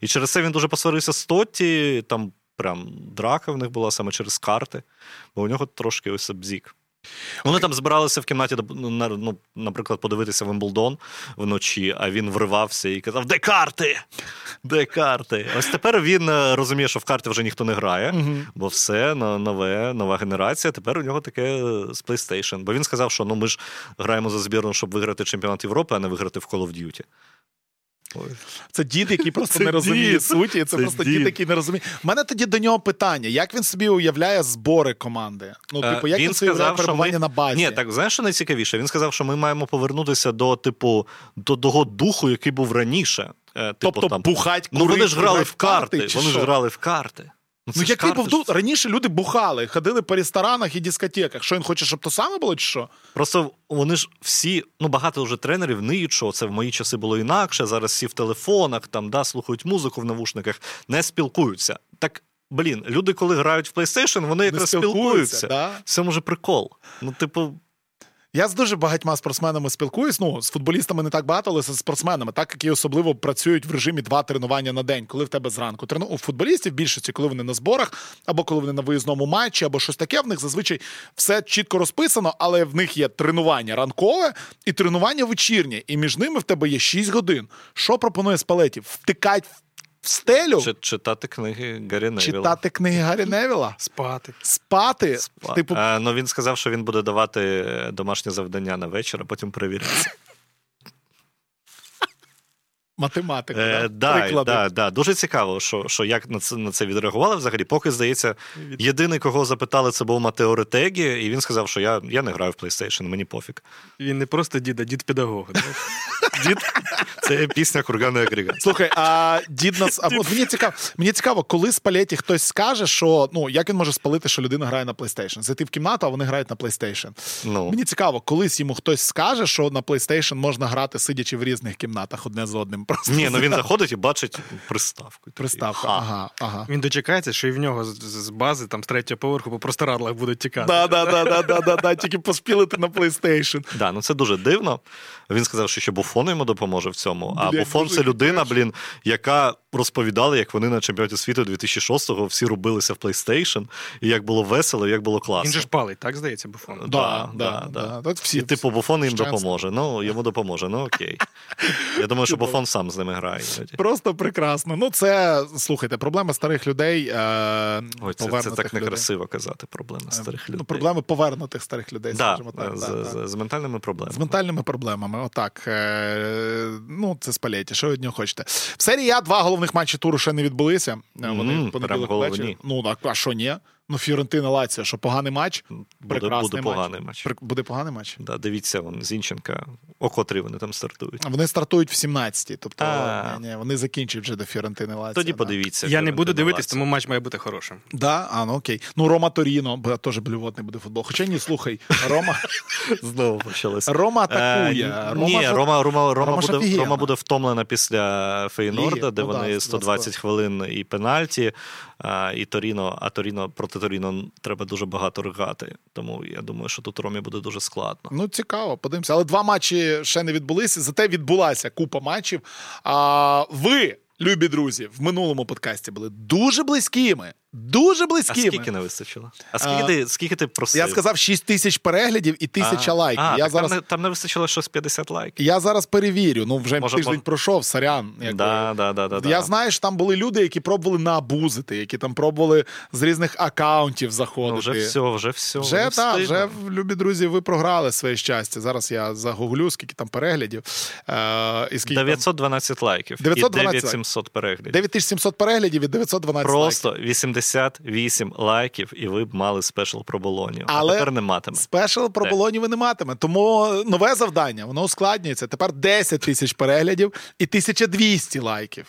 І через це він дуже посварився з Тотті, там прям драка в них була саме через карти, бо у нього трошки ось бзік. Вони там збиралися в кімнаті, ну, ну, наприклад, подивитися Вимблдон вночі, а він вривався і казав: Де карти? Де карти? Ось тепер він е, розуміє, що в карти вже ніхто не грає, угу. бо все нове, нова генерація. Тепер у нього таке з PlayStation. Бо він сказав, що ну ми ж граємо за збірну, щоб виграти чемпіонат Європи, а не виграти в Call of Duty. Це дід, який просто це не розуміє дід. суті. Це, це просто дід. дід, який не розуміє. У мене тоді до нього питання: як він собі уявляє збори команди? Ну, е, типу, як він, він собі уявляє перебування ми... на базі? Ні, так знаєш, що найцікавіше? Він сказав, що ми маємо повернутися до, типу, до того духу, який був раніше. Е, типу, тобто там... бухать, курити, Ну вони ж грали в карти. карти вони ж грали в карти. Ну, ну який був тут раніше люди бухали, ходили по ресторанах і дискотеках. Що він хоче, щоб то саме було, чи що? Просто вони ж всі, ну багато вже тренерів ниють, що це в мої часи було інакше. Зараз всі в телефонах, там да, слухають музику в навушниках, не спілкуються. Так. Блін, люди, коли грають в PlayStation, вони якраз спілкуються. спілкуються. Да? Це може прикол. Ну, типу, я з дуже багатьма спортсменами спілкуюсь. Ну, з футболістами не так багато, але з спортсменами, так які особливо працюють в режимі два тренування на день, коли в тебе зранку. Трену... У футболістів більшості, коли вони на зборах, або коли вони на виїзному матчі, або щось таке, в них зазвичай все чітко розписано, але в них є тренування ранкове і тренування вечірнє. І між ними в тебе є 6 годин. Що пропонує Спалеті? Втикать в стелю. Чи, читати книги Гаррі Невіла. Читати книги Гаррі Невіла. Спати. Спати. Спа... Типу... А, ну Він сказав, що він буде давати домашнє завдання на вечір, а потім перевірятися. Математика. Е, да, да, да, Дуже цікаво, що що як на це на це відреагували взагалі. Поки, здається, єдиний, кого запитали, це був Матео Ретегі, і він сказав, що я я не граю в PlayStation, мені пофіг. Він не просто дід, а дід педагог. Дід це пісня курганний агрегат. Слухай, а дід нас. А, от мені цікаво, мені цікаво, коли спалеті хтось скаже, що ну як він може спалити, що людина грає на PlayStation. Зайти в кімнату, а вони грають на PlayStation. Ну. Мені цікаво, колись йому хтось скаже, що на PlayStation можна грати, сидячи в різних кімнатах одне з одним. Просто Ні, ну він заходить і бачить приставку. приставка. Ага, ага. Він дочекається, що і в нього з, з бази, там з третього поверху по простирадлах будуть тікати. Да, да, да, да, да, да, да, тільки поспілити на PlayStation. Да, ну це дуже дивно. Він сказав, що ще Буфон йому допоможе в цьому. А Буфон це людина, блін, яка розповідала, як вони на чемпіонаті світу 2006-го всі рубилися в PlayStation, і як було весело, і як було класно. Він же ж палить, так здається, буфон. Да, да, да, да. Так всі І типу Буфон їм допоможе. Ну, йому допоможе. Ну окей. Я думаю, що Буфон сам з ними грає. Просто прекрасно. Ну, це слухайте, проблема старих людей. Е, Ой, це, це так людей. некрасиво казати. Проблема старих Ну, людей. проблеми повернутих старих людей, да, скажімо так. з, да, да. з, з ментальними проблемами. З ментальними проблемами, отак. Е, ну, це спалєті, що ви від нього хочете. В серії А два головних матчі туру ще не відбулися. Е, Вони Мгм, в понеділок. Ну, так, а що ні? Ну, Фіорентина Лаціо, що поганий матч? Буде, Прекрасний буде матч. поганий матч. Буде поганий матч? Да, дивіться, вон, Зінченка, о котрій вони там стартують. Вони стартують в 17-й, тобто ні, ні, вони закінчують вже до Фіорентини Лаціо. Тоді да. подивіться. Я не буду дивитись, тому матч має бути хорошим. Да? А, ну окей. Ну, Рома Торіно, бо теж блювотний буде футбол. Хоча ні, слухай, Рома, Знову почалося. Рома атакує. Е, Рома Ні, Рома, Рома, Рома, буде. Рома буде втомлена після Фейнорда, де ну вони 120 120 хвилин і пенальті, а, і Торіно, а Торіно проти Торіно треба дуже багато ригати. Тому я думаю, що тут Ромі буде дуже складно. Ну, цікаво, подивимося. Але два матчі ще не відбулися, зате відбулася купа матчів. А ви, любі друзі, в минулому подкасті були дуже близькими. Дуже А скільки не вистачило? А скільки, А, ти, скільки ти просив? Я сказав 6 тисяч переглядів і тисяча А, лайків. А, я, так зараз, там, не, там не вистачило щось 50 лайків. я зараз перевірю. Ну, вже Може, тиждень мож- пройшов, сорян. якби. Да, да, да, да, Я знаю, що там були люди, які пробували наабузити, які там пробували з різних акаунтів заходити. Ну, вже все, вже все. Вже так, вже любі друзі, ви програли своє щастя. Зараз я загуглю, скільки там переглядів. Е, і скільки 912 лайків 912 і 9700 переглядів. 9700 переглядів і 912 лайків. Просто 88 лайків, і ви б мали спешл про Болонію. Але А тепер не матиме. Спешл про. Болонію ви не матиме. Тому нове завдання, воно ускладнюється. Тепер 10 тисяч переглядів і 1200 лайків.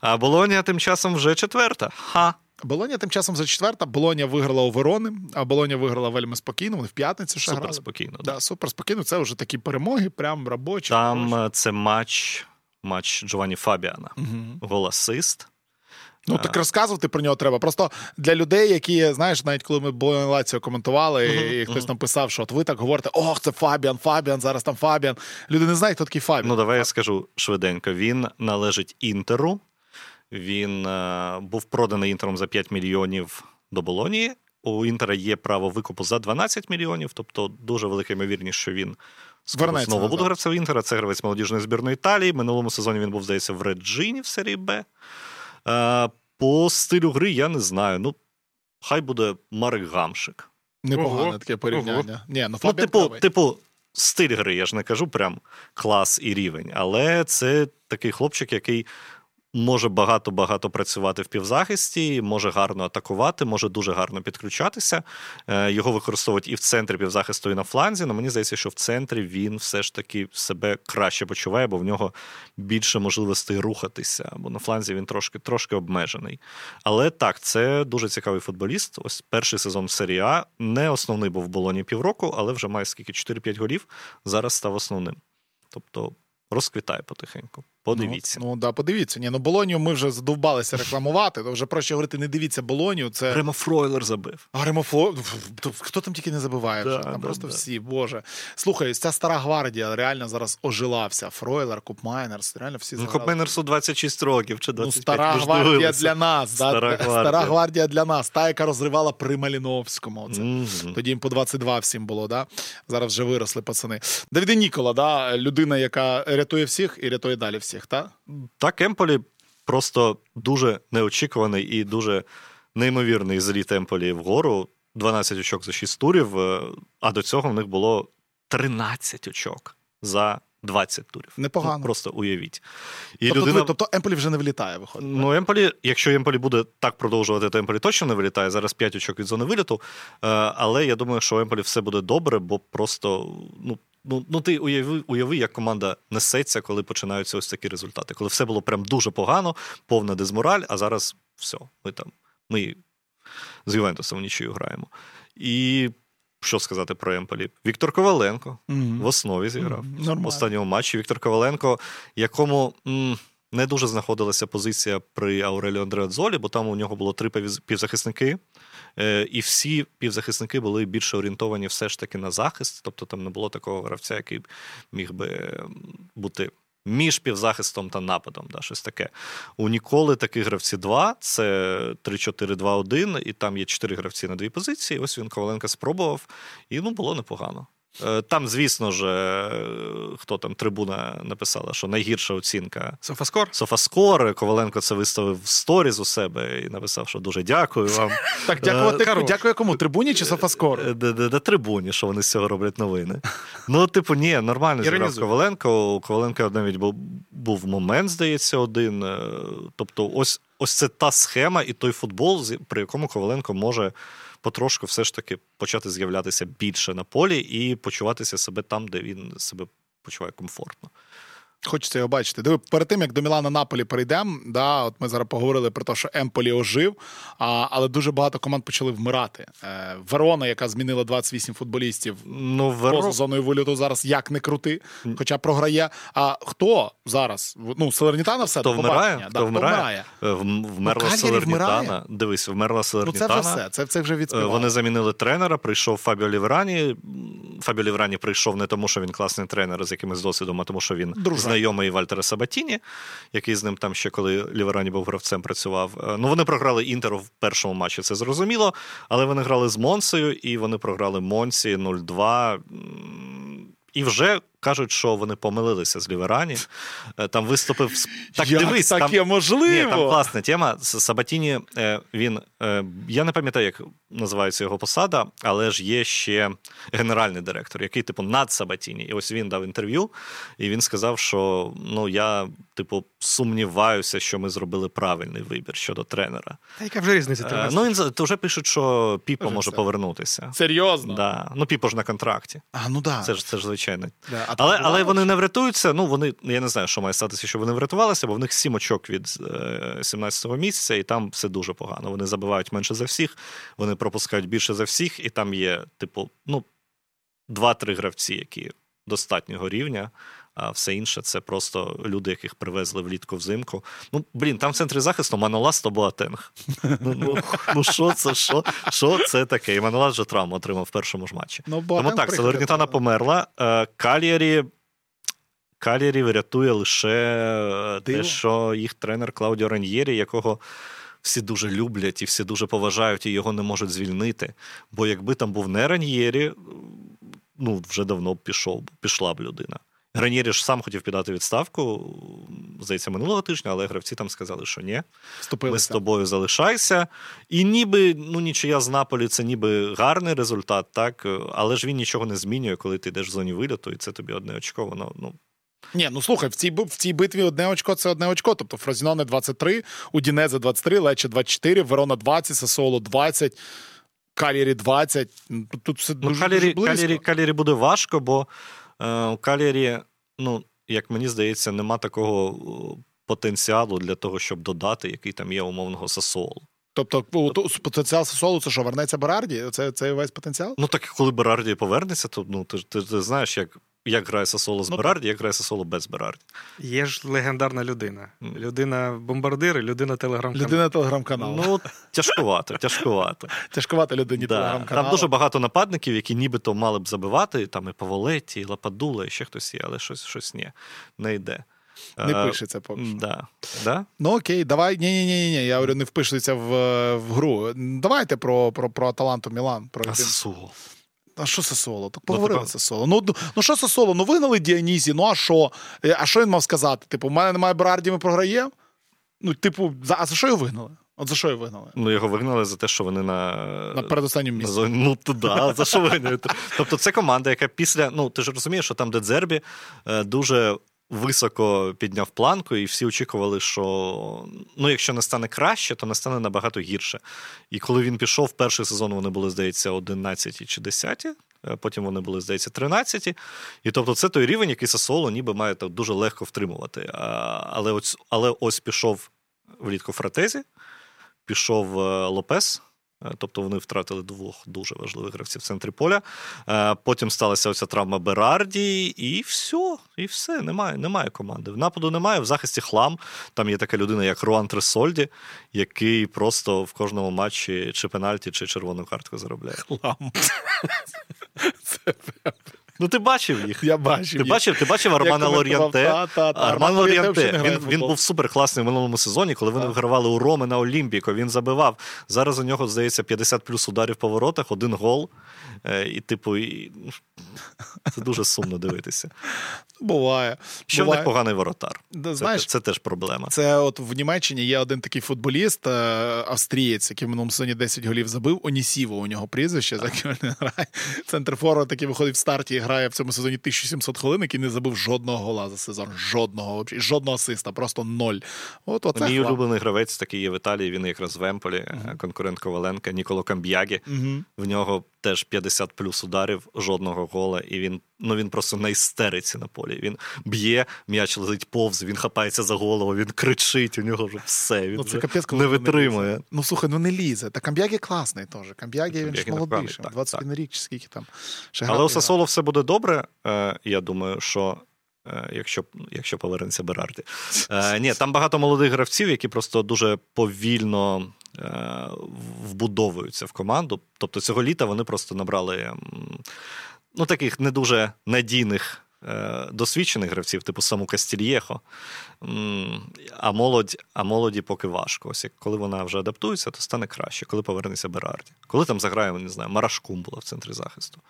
А Болонія тим часом вже четверта. Ха. Болоня тим часом за четверта. Болоня виграла у Верони, а Болоня виграла вельми спокійно. Вони в п'ятницю ще Супер грали. спокійно. Да, супер спокійно. Це вже такі перемоги, прям робочі. Там хороші. е, це матч, матч Джованні Фабіана. Мгм. Гол-асист. Ну так розказувати про нього треба. Просто для людей, які знаєш, навіть коли ми Болоня Лаціо коментували, і хтось там писав, що от ви так говорите, ох, це Фабіан, Фабіан, зараз там Фабіан. Люди не знають, хто такий Фабіан. Ну, давай я скажу швиденько. Він належить Інтеру. Він е, був проданий інтером за 5 мільйонів до Болонії. У Інтера є право викупу за 12 мільйонів, тобто дуже велика ймовірність, що він скоро знову буде гравцем Інтера. Це гравець молодіжної збірної Італії. Минулому сезоні він був, здається, в Реджині в серії Б. Е, по стилю гри я не знаю. Ну, хай буде Марик Гамшик. Непогане Ого. таке порівняння. Ні, ну Ну, типу, типу, стиль гри, я ж не кажу прям клас і рівень, але це такий хлопчик, який може багато-багато працювати в півзахисті, може гарно атакувати, може дуже гарно підключатися. Е, Його використовують і в центрі півзахисту, і на фланзі. але мені здається, що в центрі він все ж таки себе краще почуває, бо в нього більше можливостей рухатися, бо на фланзі він трошки, трошки обмежений. Але так, це дуже цікавий футболіст. Ось перший сезон А. Не основний був в Болоні півроку, але вже має скільки 4-5 голів. Зараз став основним. Тобто розквітає потихеньку. Подивіться. Ну, ну да, подивіться. Ні, ну Болонію ми вже задовбалися рекламувати. То вже проще говорити, не дивіться Болонію. Це Ремо Фройлер забив. Гримофло. Хто там тільки не забиває? Да, вже, там да, просто да. всі, Боже. Слухай, ця стара гвардія реально зараз ожила вся. Фройлер, Купмайнерс, реально всі Ну. Копменерсу 26 років чи 25. Ну, стара гвардія для нас. да, Стара стара, гвардія. гвардія для нас. Та, яка розривала при Маліновському. Оце. Мгм. Тоді їм по 22 всім було, да? зараз вже виросли пацани. Давіде Нікола, да? людина, яка рятує всіх і рятує далі всіх, так? Так, Емполі просто дуже неочікуваний і дуже неймовірний зліт Емполі вгору. 12 очок за 6 турів, е, а до цього в них було 13 очок за 20 турів. Непогано. Ну, просто уявіть. І Тобто, людина... тобто Емполі вже не вилітає, виходить. Ну, Емполі, якщо Емполі буде так продовжувати, то Емполі точно не вилітає. Зараз 5 очок від зони виліту. Е, Але я думаю, що у Емполі все буде добре, бо просто ну, Ну, ну ти уяви, уяви, як команда несеться, коли починаються ось такі результати. Коли все було прям дуже погано, повна дезмораль, а зараз все. Ми там ми з Ювентусом нічию граємо. І що сказати про Емполі? Віктор Коваленко mm-hmm. в основі зіграв mm-hmm. в останньому матчі. Віктор Коваленко, якому. М- не дуже знаходилася позиція при Аурелі Андреадзолі, бо там у нього було три півзахисники, і всі півзахисники були більше орієнтовані все ж таки на захист. Тобто там не було такого гравця, який міг би бути між півзахистом та нападом. Да, Щось таке. У Ніколи таких гравці два: це 3-4-2-1, і там є чотири гравці на дві позиції. Ось він Коваленка спробував, і ну було непогано. Е, там, звісно ж, е, хто там трибуна написала, що найгірша оцінка Софаскор. Софаскор. Коваленко це виставив в сторіз у себе і написав, що дуже дякую вам. Так, дякувати, е, дякую кому? Трибуні чи Софаскор? Да трибуні, що вони з цього роблять новини. Ну, типу, ні, нормально зіграв Коваленко. У Коваленка навіть був, був момент, здається, один. Тобто, ось ось це та схема і той футбол, при якому Коваленко може потрошку все ж таки почати з'являтися більше на полі і почуватися себе там, де він себе почуває комфортно. Хочеться його бачити. Диви, перед тим як до Мілана Наполі перейдемо, да, от ми зараз поговорили про те, що Емполі ожив, а, але дуже багато команд почали вмирати. Е, Верона, яка змінила 28 футболістів ну, Веро... поза зоною виліту, зараз як не крути, хоча програє. А хто зараз? Ну, Селернітана все хто вмирає? Хто да, вмирає? вмирає? Е, вмерла ну, Селернітана. Дивись, вмерла Селернітана. Ну, це вже все. Це, це вже відспівало. Вони замінили тренера. Прийшов Фабіо Ліврані. Фабіо Ліврані прийшов не тому, що він класний тренер з якимось досвідом, а тому, що він Дружа знайомий Вальтера Сабатіні, який з ним там ще коли Ліверані був гравцем, працював. Е, ну, вони програли Інтеру в першому матчі, це зрозуміло. Але вони грали з Монсею, і вони програли Монсі 0-2. І вже кажуть, що вони помилилися з Ліверані. Е, там виступив так. Як дивись, таке там, можливо? Ні, там класна тема. Сабатіні е, він я не пам'ятаю, як називається його посада, але ж є ще генеральний директор, який, типу, над Сабатіні. І ось він дав інтерв'ю, і він сказав, що ну я, типу, сумніваюся, що ми зробили правильний вибір щодо тренера. Та яка вже різниця? Е, ну він то вже пишуть, що Піпо може все. повернутися. Серйозно? Да. Ну, Піпо ж на контракті. А, ну да. Це ж це ж звичайно. Да. Але але вони не врятуються. Ну вони я не знаю, що має статися, що вони врятувалися, бо в них сім очок від 17-го е, місяця, і там все дуже погано. Вони забивають менше за всіх, вони пропускають більше за всіх, і там є, типу, ну, два-три гравці, які достатнього рівня. А все інше це просто люди, яких привезли влітку взимку. Ну, блін, там в центрі захисту Манолас то Боатенг. Ну, ну, ну що це? Що що це таке? І Манолас вже травму отримав в першому ж матчі. Ну, Тому так, Салернітана померла. Е, Каліарі. Калірі врятує лише е, Диво. те, що їх тренер Клаудіо Раньєрі, якого всі дуже люблять і всі дуже поважають, і його не можуть звільнити. Бо якби там був не Раньєрі, ну вже давно б пішов, пішла б людина. Ранєрі ж сам хотів підати відставку, здається, минулого тижня, але гравці там сказали, що ні, Вступилися. ми з тобою залишайся. І ніби ну нічия з Наполі це ніби гарний результат, так, але ж він нічого не змінює, коли ти йдеш в зоні виліту, і це тобі одне очко, воно ну. Ні, ну слухай, в цій в цій битві одне очко це одне очко. Тобто Фразіноне 23, Удінезе 23, Лече 24, Верона 20, Сасоло 20, Калірі 20. Тут все ну, Калірі, дуже близько. Калірі, Калірі буде важко, бо у Калірі, ну, як мені здається, нема такого потенціалу для того, щоб додати, який там є умовного Сасолу. Тобто, потенціал Сосолу це що, вернеться Берарді? Це це весь потенціал? Ну так коли Берарді повернеться, то ну ти, ти, ти знаєш, як як грає Сосоло з ну, Берарді, як грає Сосоло без Берарді. Є ж легендарна людина. Людина бомбардир, людина телеграм-канал. Людина телеграм-канал. Ну, тяжкувато, тяжкувато. Тяжкувато людині да. телеграм-каналу. Там дуже багато нападників, які нібито мали б забивати. Там і Паволетті, і Лападула, і ще хтось є, але щось щось ні, не йде. Не пишеться поки що. Да. Да? Ну окей, давай. Ні, ні, ні, ні. Я говорю, не впишеться в в гру. Давайте про про, про Аталанту Мілан. Про а Сасуоло. А що Сасоло? Так поговорили ну, Сасоло. Ну, ну ну що Сасоло? Ну вигнали Діанізі, ну а що? Е, а що він мав сказати? Типу, в мене немає Берарді, ми програємо? Ну, типу, за, а за що його вигнали? От за що його вигнали? Ну, його вигнали за те, що вони на На передостанньому місці. Ну, туди, за що вигнали? Тобто, це команда, яка після. Ну, ти ж розумієш, що там, де Дзербі, е, дуже високо підняв планку, і всі очікували, що ну, якщо не стане краще, то не стане набагато гірше. І коли він пішов, перший сезон вони були, здається, 11 чи 10 потім вони були, здається, 13. І тобто, це той рівень, який Сасоло ніби має так дуже легко втримувати. Але ось, але ось пішов влітку Фратезі, пішов Лопес. Е, тобто вони втратили двох дуже важливих гравців в центрі поля. Е, потім сталася оця травма Берарді, і все, і все, немає немає команди. В нападу немає, в захисті хлам. Там є така людина, як Руан Тресольді, який просто в кожному матчі чи пенальті, чи червону картку заробляє. Хлам. Це Ну, ти бачив їх. Я бачив. Ти їх. бачив ти бачив Армана Лоріанте? Та, та, та. Арман Лор'янте. Він він був суперкласний в минулому сезоні, коли вони вигравали у Роми на Олімпіко. Він забивав. Зараз у нього, здається, 50 плюс ударів по воротах, один гол. Е, і, типу, і... це дуже сумно дивитися. Буває. Що Буває. в них поганий воротар. Да, знаєш, це, це теж проблема. Це от в Німеччині є один такий футболіст, е, австрієць, який в минулому сезоні 10 голів забив. Онісіво у нього прізвище, за яким він грає. Центр форвард, який виходить в старті і грає в цьому сезоні 1700 хвилин, який не забив жодного гола за сезон. Жодного жодного асиста, просто ноль. От оце Мій улюблений гравець такий є в Італії. Він якраз в Емполі, uh-huh. конкурент Коваленка, Ніколо Камб'ягі. Uh-huh. В нього теж 50 плюс ударів, жодного гола, і він ну він просто на істериці на полі. Він б'є, м'яч летить повз, він хапається за голову, він кричить, у нього вже все. Він ну, це капець, не витримує. Не ну слухай, ну не лізе. Та Камб'ягі класний теж. Камб'ягі він ж молодий, 21 рік чи скільки там. Ще Але у Сасоло все буде добре. Е, я думаю, що. Е, якщо якщо повернеться Берарді. Е, Ні, там багато молодих гравців, які просто дуже повільно вбудовуються в команду. Тобто цього літа вони просто набрали ну, таких не дуже надійних. Е, досвідчених гравців, типу саму Кастільєхо, а молодь, а молоді поки важко. Ось як коли вона вже адаптується, то стане краще, коли повернеться Берарді. Коли там заграє, не знаю, Марашкум була в центрі захисту.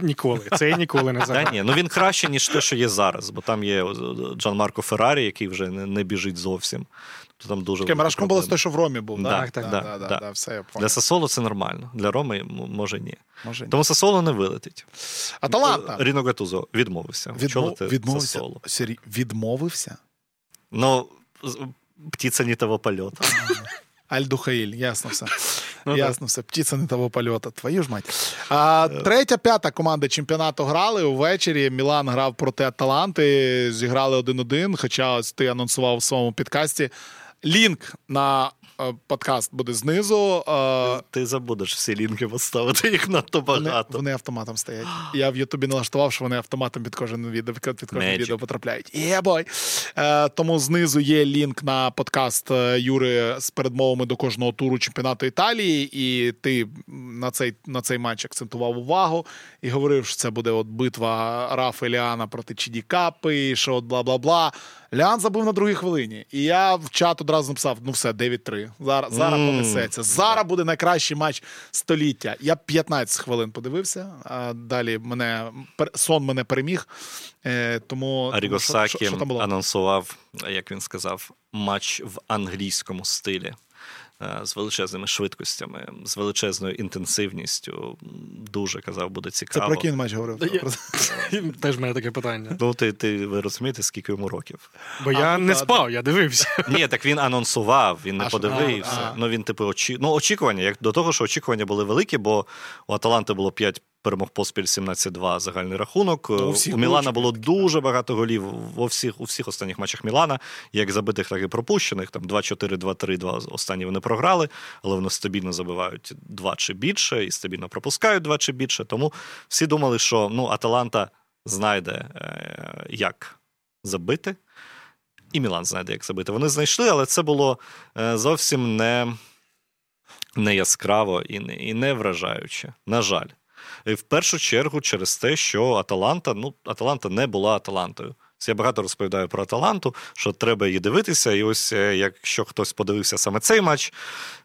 Ніколи. Це ніколи не заграє. Та ні, ну він краще, ніж те, що є зараз, бо там є Джан Марко Феррарі, який вже не, не біжить зовсім. То там дуже Таке, Марашком було те, що в Ромі був. Так, так, так. Да, да, да, все, я Для Сасоло це нормально. Для Роми може ні. Може, Тому Сасоло не вилетить. Аталанта. Ріно Гатузо відмовився. Відмов... Відмовився. Сасоло. Сері... Відмовився? Ну, птиця не того польоту. Альдухаїль, ясно все. Ну, Ясно все. Птиця не того польоту. Твою ж мать. А, Третя, п'ята команда чемпіонату грали увечері. Мілан грав проти Аталанти, зіграли 1-1. Хоча ось ти анонсував в своєму підкасті. Лінк на Е, подкаст буде знизу. Е, ти забудеш всі лінки поставити, їх надто багато. Вони, вони автоматом стоять. Я в Ютубі налаштував, що вони автоматом під кожен відео під кожне відео потрапляють. Є Е, Тому знизу є лінк на подкаст Юри з передмовами до кожного туру чемпіонату Італії, і ти на цей на цей матч акцентував увагу і говорив, що це буде от битва Рафа Ліана проти Чідікапи, що от бла бла бла. Лян забив на другій хвилині. І я в чат одразу написав: ну все, 9-3. Зараз зараз mm. понесеться. Зараз буде найкращий матч століття. Я 15 хвилин подивився, а далі мене сон мене переміг. Е, тому Рігосакі анонсував, як він сказав, матч в англійському стилі. Е, з величезними швидкостями, з величезною інтенсивністю. Дуже казав, буде цікаво. Це про кін матч говорив? Теж в мене таке питання. Ну, ти ти ви розумієте, скільки йому років? Бо а, я та, не спав, я дивився. Ні, так він анонсував, він не а, подивився. А, ну він, типу, очі... ну, очікування. Як до того, що очікування були великі, бо у Аталанти було 5 перемог поспіль 17-2 загальний рахунок. Ну, у, у Мілана було дуже багато голів во всіх у всіх останніх матчах Мілана, як забитих, так і пропущених. Там 2-4, 2-3, 2 останні вони програли, але вони стабільно забивають два чи більше і стабільно пропускають два чи більше. Тому всі думали, що ну, Аталанта знайде, е, як забити. І Мілан знайде, як забити. Вони знайшли, але це було е, зовсім не не яскраво і не, і не вражаюче. На жаль. В першу чергу через те, що Аталанта, ну, Аталанта не була Аталантою. Я багато розповідаю про Аталанту, що треба її дивитися. І ось е, якщо хтось подивився саме цей матч,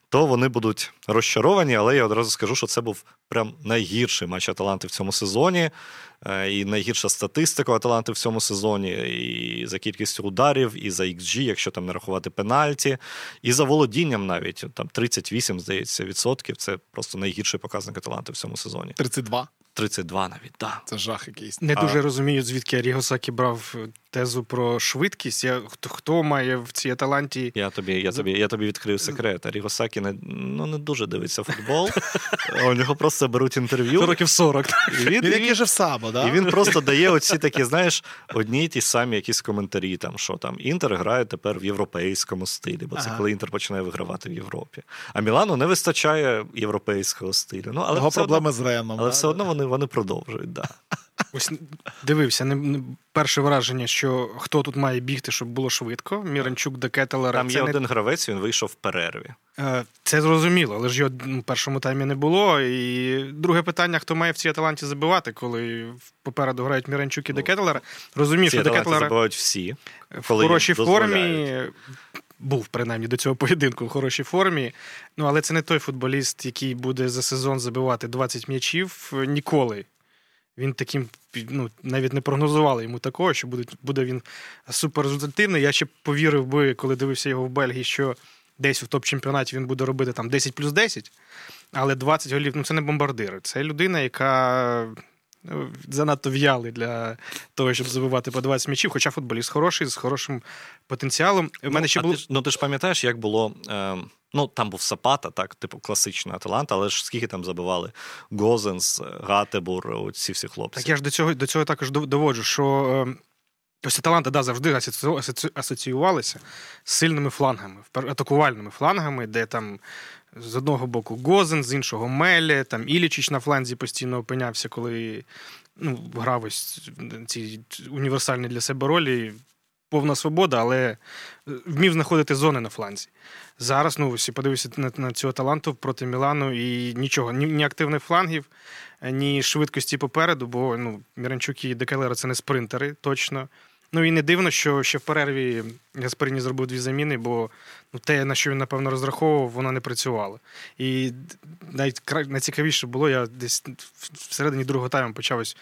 то вони будуть розчаровані. Але я одразу скажу, що це був прям найгірший матч Аталанти в цьому сезоні. Е, і найгірша статистика Аталанти в цьому сезоні, і за кількістю ударів, і за XG, якщо там не рахувати пенальті, і за володінням навіть там 38, здається, відсотків. Це просто найгірший показник Аталанти в цьому сезоні. 32. 32 навіть, так. Це жах якийсь. Не дуже розумію, звідки Рігосакі брав тезу про швидкість. Я, Хто хто має в цій Аталанті. Я тобі я тобі, я тобі відкрив секрет. Рігосакі не ну, не дуже дивиться футбол. У нього просто беруть інтерв'ю. Років 40. І він, він який же в Сабо, да? І він просто дає оці такі, знаєш, одні й ті самі якісь коментарі, там, що там Інтер грає тепер в європейському стилі, бо це ага. коли Інтер починає вигравати в Європі. А Мілану не вистачає європейського стилю. Ну, але Його проблеми одно, з Реном. Але да? все одно вони вони продовжують. Да. Ось дивився, не, не перше враження, що хто тут має бігти, щоб було швидко. Міранчук Де Кетелара. Там є не... один гравець, він вийшов в перерві. Е, це зрозуміло, але ж його в першому таймі не було. І друге питання: хто має в цій Аталанті забивати, коли попереду грають Міранчук і ну, Де Кетелар. Розумію, що Де Кетелара забивають всі в хорошій формі. Був принаймні до цього поєдинку в хорошій формі. Ну але це не той футболіст, який буде за сезон забивати 20 м'ячів ніколи. Він таким ну, навіть не прогнозували йому такого, що буде буде він суперрезультативний. Я ще повірив би, коли дивився його в Бельгії, що десь в топ-чемпіонаті він буде робити там 10 плюс 10, але 20 голів ну це не бомбардир. Це людина, яка занадто в'ялий для того, щоб забивати по 20 м'ячів. Хоча футболіст хороший, з хорошим потенціалом. У мене ну, ще було... ти, ну ти ж пам'ятаєш, як було. Е... Ну, там був Сапата, так, типу класична Аталанта, але ж скільки там забивали Гозенс, Гатебур, ці всі хлопці. Так я ж до цього до цього також доводжу, що е, ось Аталанта да, завжди асоціювалися з сильними флангами, атакувальними флангами, де там з одного боку Гозен, з іншого Мелі, там Ілічич на фланзі постійно опинявся, коли ну, грав ось ці універсальні для себе ролі. Повна свобода, але вмів знаходити зони на фланзі. Зараз ну всі подивився на, на цього таланту проти Мілану і нічого, ні, ні активних флангів, ні швидкості попереду, бо ну, Міранчук і Декелера це не спринтери точно. Ну і не дивно, що ще в перерві Гасперіні зробив дві заміни, бо ну, те, на що він, напевно, розраховував, воно не працювало. І навіть найцікавіше було, я десь всередині другого тайму почав ось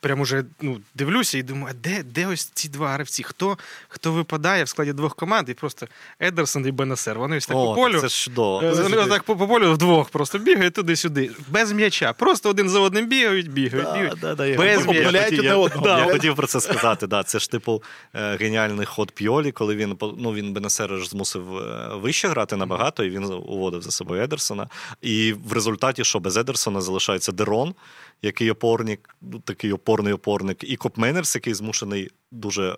прям уже ну, дивлюся і думаю, а де де ось ці два гравці? Хто хто випадає в складі двох команд? І просто Едерсон і Бенесер. Вони ось так О, по полю. Це чудово. Е, вони так по, по полю вдвох просто бігають туди-сюди. Без м'яча. Просто один за одним бігають, бігають, да, бігають. Да, да, Без м'яча. Я, да, я хотів про це сказати. Да. Це ж типу е, геніальний ход Пьолі, коли він ну, він Бенесера ж змусив е, вище грати набагато, і він уводив за собою Едерсона. І в результаті, що без Едерсона залишається Дерон який опорник, ну, такий опорний опорник, і Копменерс, який змушений дуже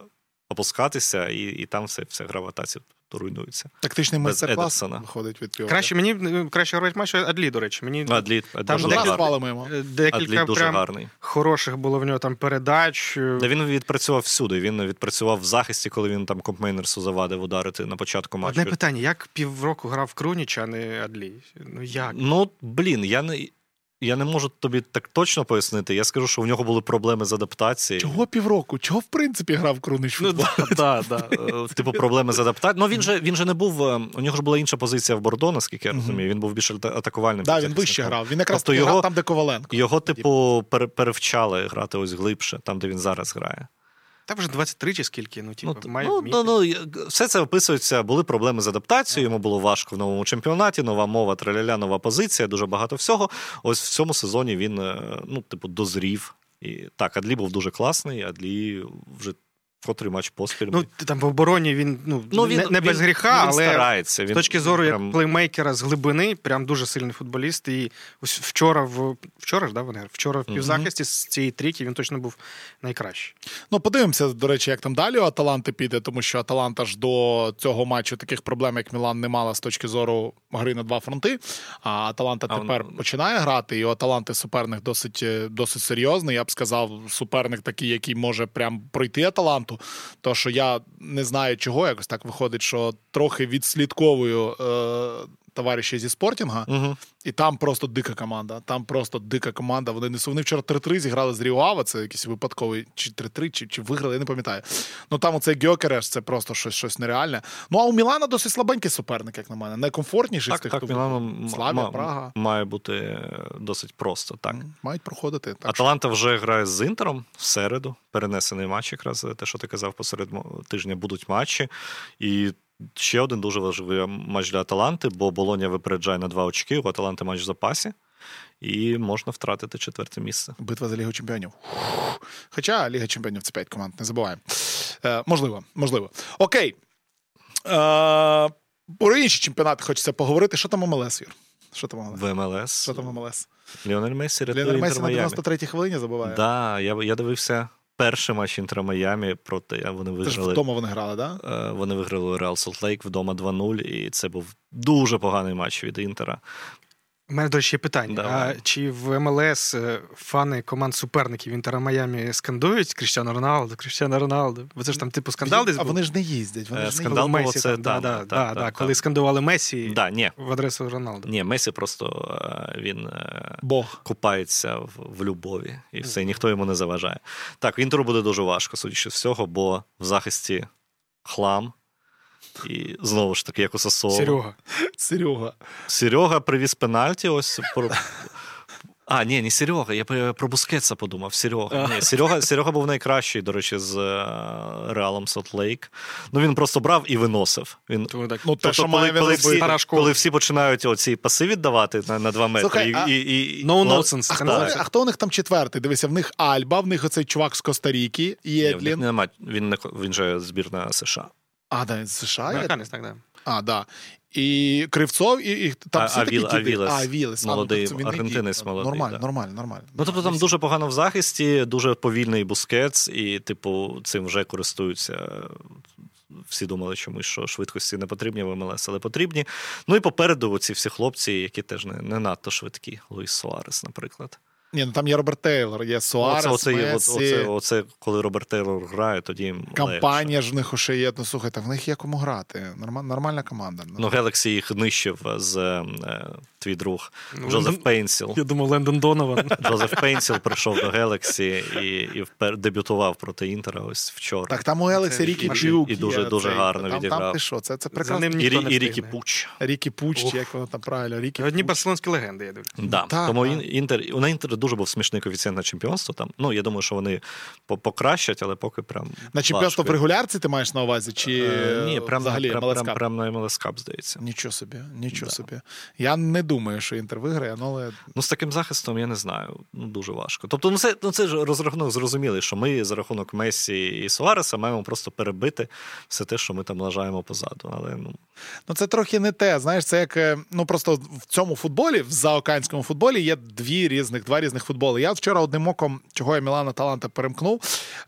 опускатися, і і там все, вся гравітація руйнується. Тактичний майстер-клас виходить від цього. Краще мені краще гравець матчу Адлі, до речі. Мені Адлі, там дуже декілька, гарний. декілька Адлі дуже гарний. хороших було в нього там передач. Да Він відпрацював всюди. Він відпрацював в захисті, коли він там Копмейнерсу завадив ударити на початку матчу. Одне питання: як півроку грав Круніч, а не Адлі? Ну як? Ну блін, я не. Я не можу тобі так точно пояснити. Я скажу, що в нього були проблеми з адаптацією. Чого півроку? Чого в принципі грав Крунич? Ну, да, да, е, Типу проблеми з адаптацією. Ну він же він же не був. Е, у нього ж була інша позиція в Бордо, наскільки я розумію. Він був більш атакувальним. Так, він вище грав. Він якраз тобто його, там, де Коваленко. Його, типу, перевчали грати ось глибше, там, де він зараз грає. Та вже 23 чи скільки, ну типу, ну, має ну, ну, ну, все це описується. Були проблеми з адаптацією. Йому було важко в новому чемпіонаті, нова мова, траляля, нова позиція, дуже багато всього. Ось в цьому сезоні він, е, ну, типу, дозрів. І так, Адлі був дуже класний. Адлі вже котрий матч поспіль. Ну, там в обороні він ну, ну він, не, не без гріха, він, але старається. Він, з точки зору прям... як плеймейкера з глибини, прям дуже сильний футболіст. І ось вчора в вчора ж да, вони вчора в півзахисті з цієї трійки він точно був найкращий. Ну, подивимося, до речі, як там далі у Аталанти піде, тому що Аталанта ж до цього матчу таких проблем, як Мілан, не мала з точки зору гри на два фронти. А Аталанта а тепер он... починає грати, і у Аталанти суперник досить досить серйозний. Я б сказав, суперник такий, який може прям пройти Аталанту. То що я не знаю, чого якось так виходить, що трохи відслідковую е, товариші зі спортінга, угу. і там просто дика команда. Там просто дика команда. Вони не вони вчора 3-3 зіграли з Ріоава, це якийсь випадковий, чи 3-3, чи чи виграли, я не пам'ятаю. Ну там оцей Гьокереш, це просто щось щось нереальне. Ну а у Мілана досить слабенький суперник, як на мене. Найкомфортніший так, з тих, так, Мілану Славія, м- Прага. Має бути досить просто. так. Мають проходити. Так Аталанта вже грає з Інтером в середу. Перенесений матч, якраз те, що ти казав, посеред тижня будуть матчі. І Ще один дуже важливий матч для Аталанти, бо Болоня випереджає на два очки. У Аталанти матч в запасі. І можна втратити четверте місце. Битва за Лігу Чемпіонів. Хоча Ліга Чемпіонів це 5 команд, не забуваємо. Е, можливо, можливо. Окей. Е, про інші чемпіонати хочеться поговорити. Що там МЛС, Юр? Що там МЛС? В МЛС. Що там МЛС? Ліонель Мессі рятує Ліонель Месі на 93-й хвилині забуває. Да, я, я дивився перший матч Інтера Майамі проти вони виграли. вдома вони грали, так? Да? Е, Вони виграли Реал Солт Лейк вдома 2-0, і це був дуже поганий матч від Інтера. У мене, до речі, є питання. Давай. А чи в МЛС е, фани команд суперників Інтера Майамі скандують Кріштіану Роналду, Кріштіану Роналду? Бо це ж там типу скандал десь А був? вони ж не їздять. Вони Е, ж не скандал Коли було Месі це там, да, да, так, да, так, да, коли скандували Месі Да, ні, в адресу Роналду. ні, Месі просто е, він Бог. купається в, в любові, і все, ніхто йому не заважає. Так, Інтеру буде дуже важко, судячи з всього, бо в захисті хлам. І знову ж таки, як у Сосоло. Серега. Серега. Серега привіз пенальті. Ось про. А, ні, не Серега, я про- Бускетса подумав. Серега. Ні, Серега, Серега був найкращий, до речі, з е, Реалом Солт Лейк. Ну він просто брав і виносив. Він так, Ну, те, що коли, коли, всі, коли всі починають оці паси віддавати на, на 2 метри. Слухай, і, а- і, і, No nonsense. А хто, а хто у них там четвертий? Дивися, в них Альба, в них оцей чувак з Коста-Ріки, ні, в них Єдлін. нема, він, він же збірна США. А, да, з США. Американець, так, да. А, да. І Кривцов, і, і там А- всі такі Авіл- діди. Авілес. А, Авілес. А, ну, Молодий, тобто аргентинець молодий, Нормально, да. нормально, нормально. Ну, тобто там дуже погано в захисті, дуже повільний бускетс, і, типу, цим вже користуються. Всі думали чомусь, що швидкості не потрібні в МЛС, але потрібні. Ну і попереду ці всі хлопці, які теж не, не надто швидкі. Луїс Суарес, наприклад. Ні, ну там є Роберт Тейлор, є Суарес, оце, оце, є, Мессі, оце, оце, коли Роберт Тейлор грає, тоді Кампанія легше. ж в них ще є. Ну слухайте, в них є кому грати. Норма- нормальна команда. Ну, Гелаксі їх нищив з е, твій друг Ну, Джозеф ну, Пейнтсіл. Я думав, Лендон Донован. Джозеф Пейнтсіл прийшов до Гелаксі і, і впер, дебютував проти Інтера ось вчора. Так, там у Гелаксі Рікі. Пуч. І дуже- дуже цей. гарно там, Там відіграв. ти що, це, це прекрасно. І, і Рікі. Пуч. Рікі Пуч, Ох. як воно там правильно, Рікі Одні барселонські легенди, я дивлюсь. Да. Тому Інтер, у на Інтер дуже був смішний коефіцієнт на чемпіонство. Там. Ну, я думаю, що вони покращать, але поки прям. На чемпіонство в регулярці ти маєш на увазі? Чи Е, Ні, прям, взагалі прям, MLS прям, прям на MLS Cup, здається. Нічого собі, нічого Да. собі. Я не думаю, що Інтер виграє, ну, але Ну, з таким захистом я не знаю. Ну, дуже важко. Тобто, ну це, ну, це ж розрахунок зрозумілий, що ми за рахунок Мессі і Суареса маємо просто перебити все те, що ми там лажаємо позаду. Але ну, Ну, це трохи не те. Знаєш, це як е, ну просто в цьому футболі, в заокеанському футболі, є дві різних, два різних футболи. Я вчора одним оком, чого я Мілан Аталанта перемкнув.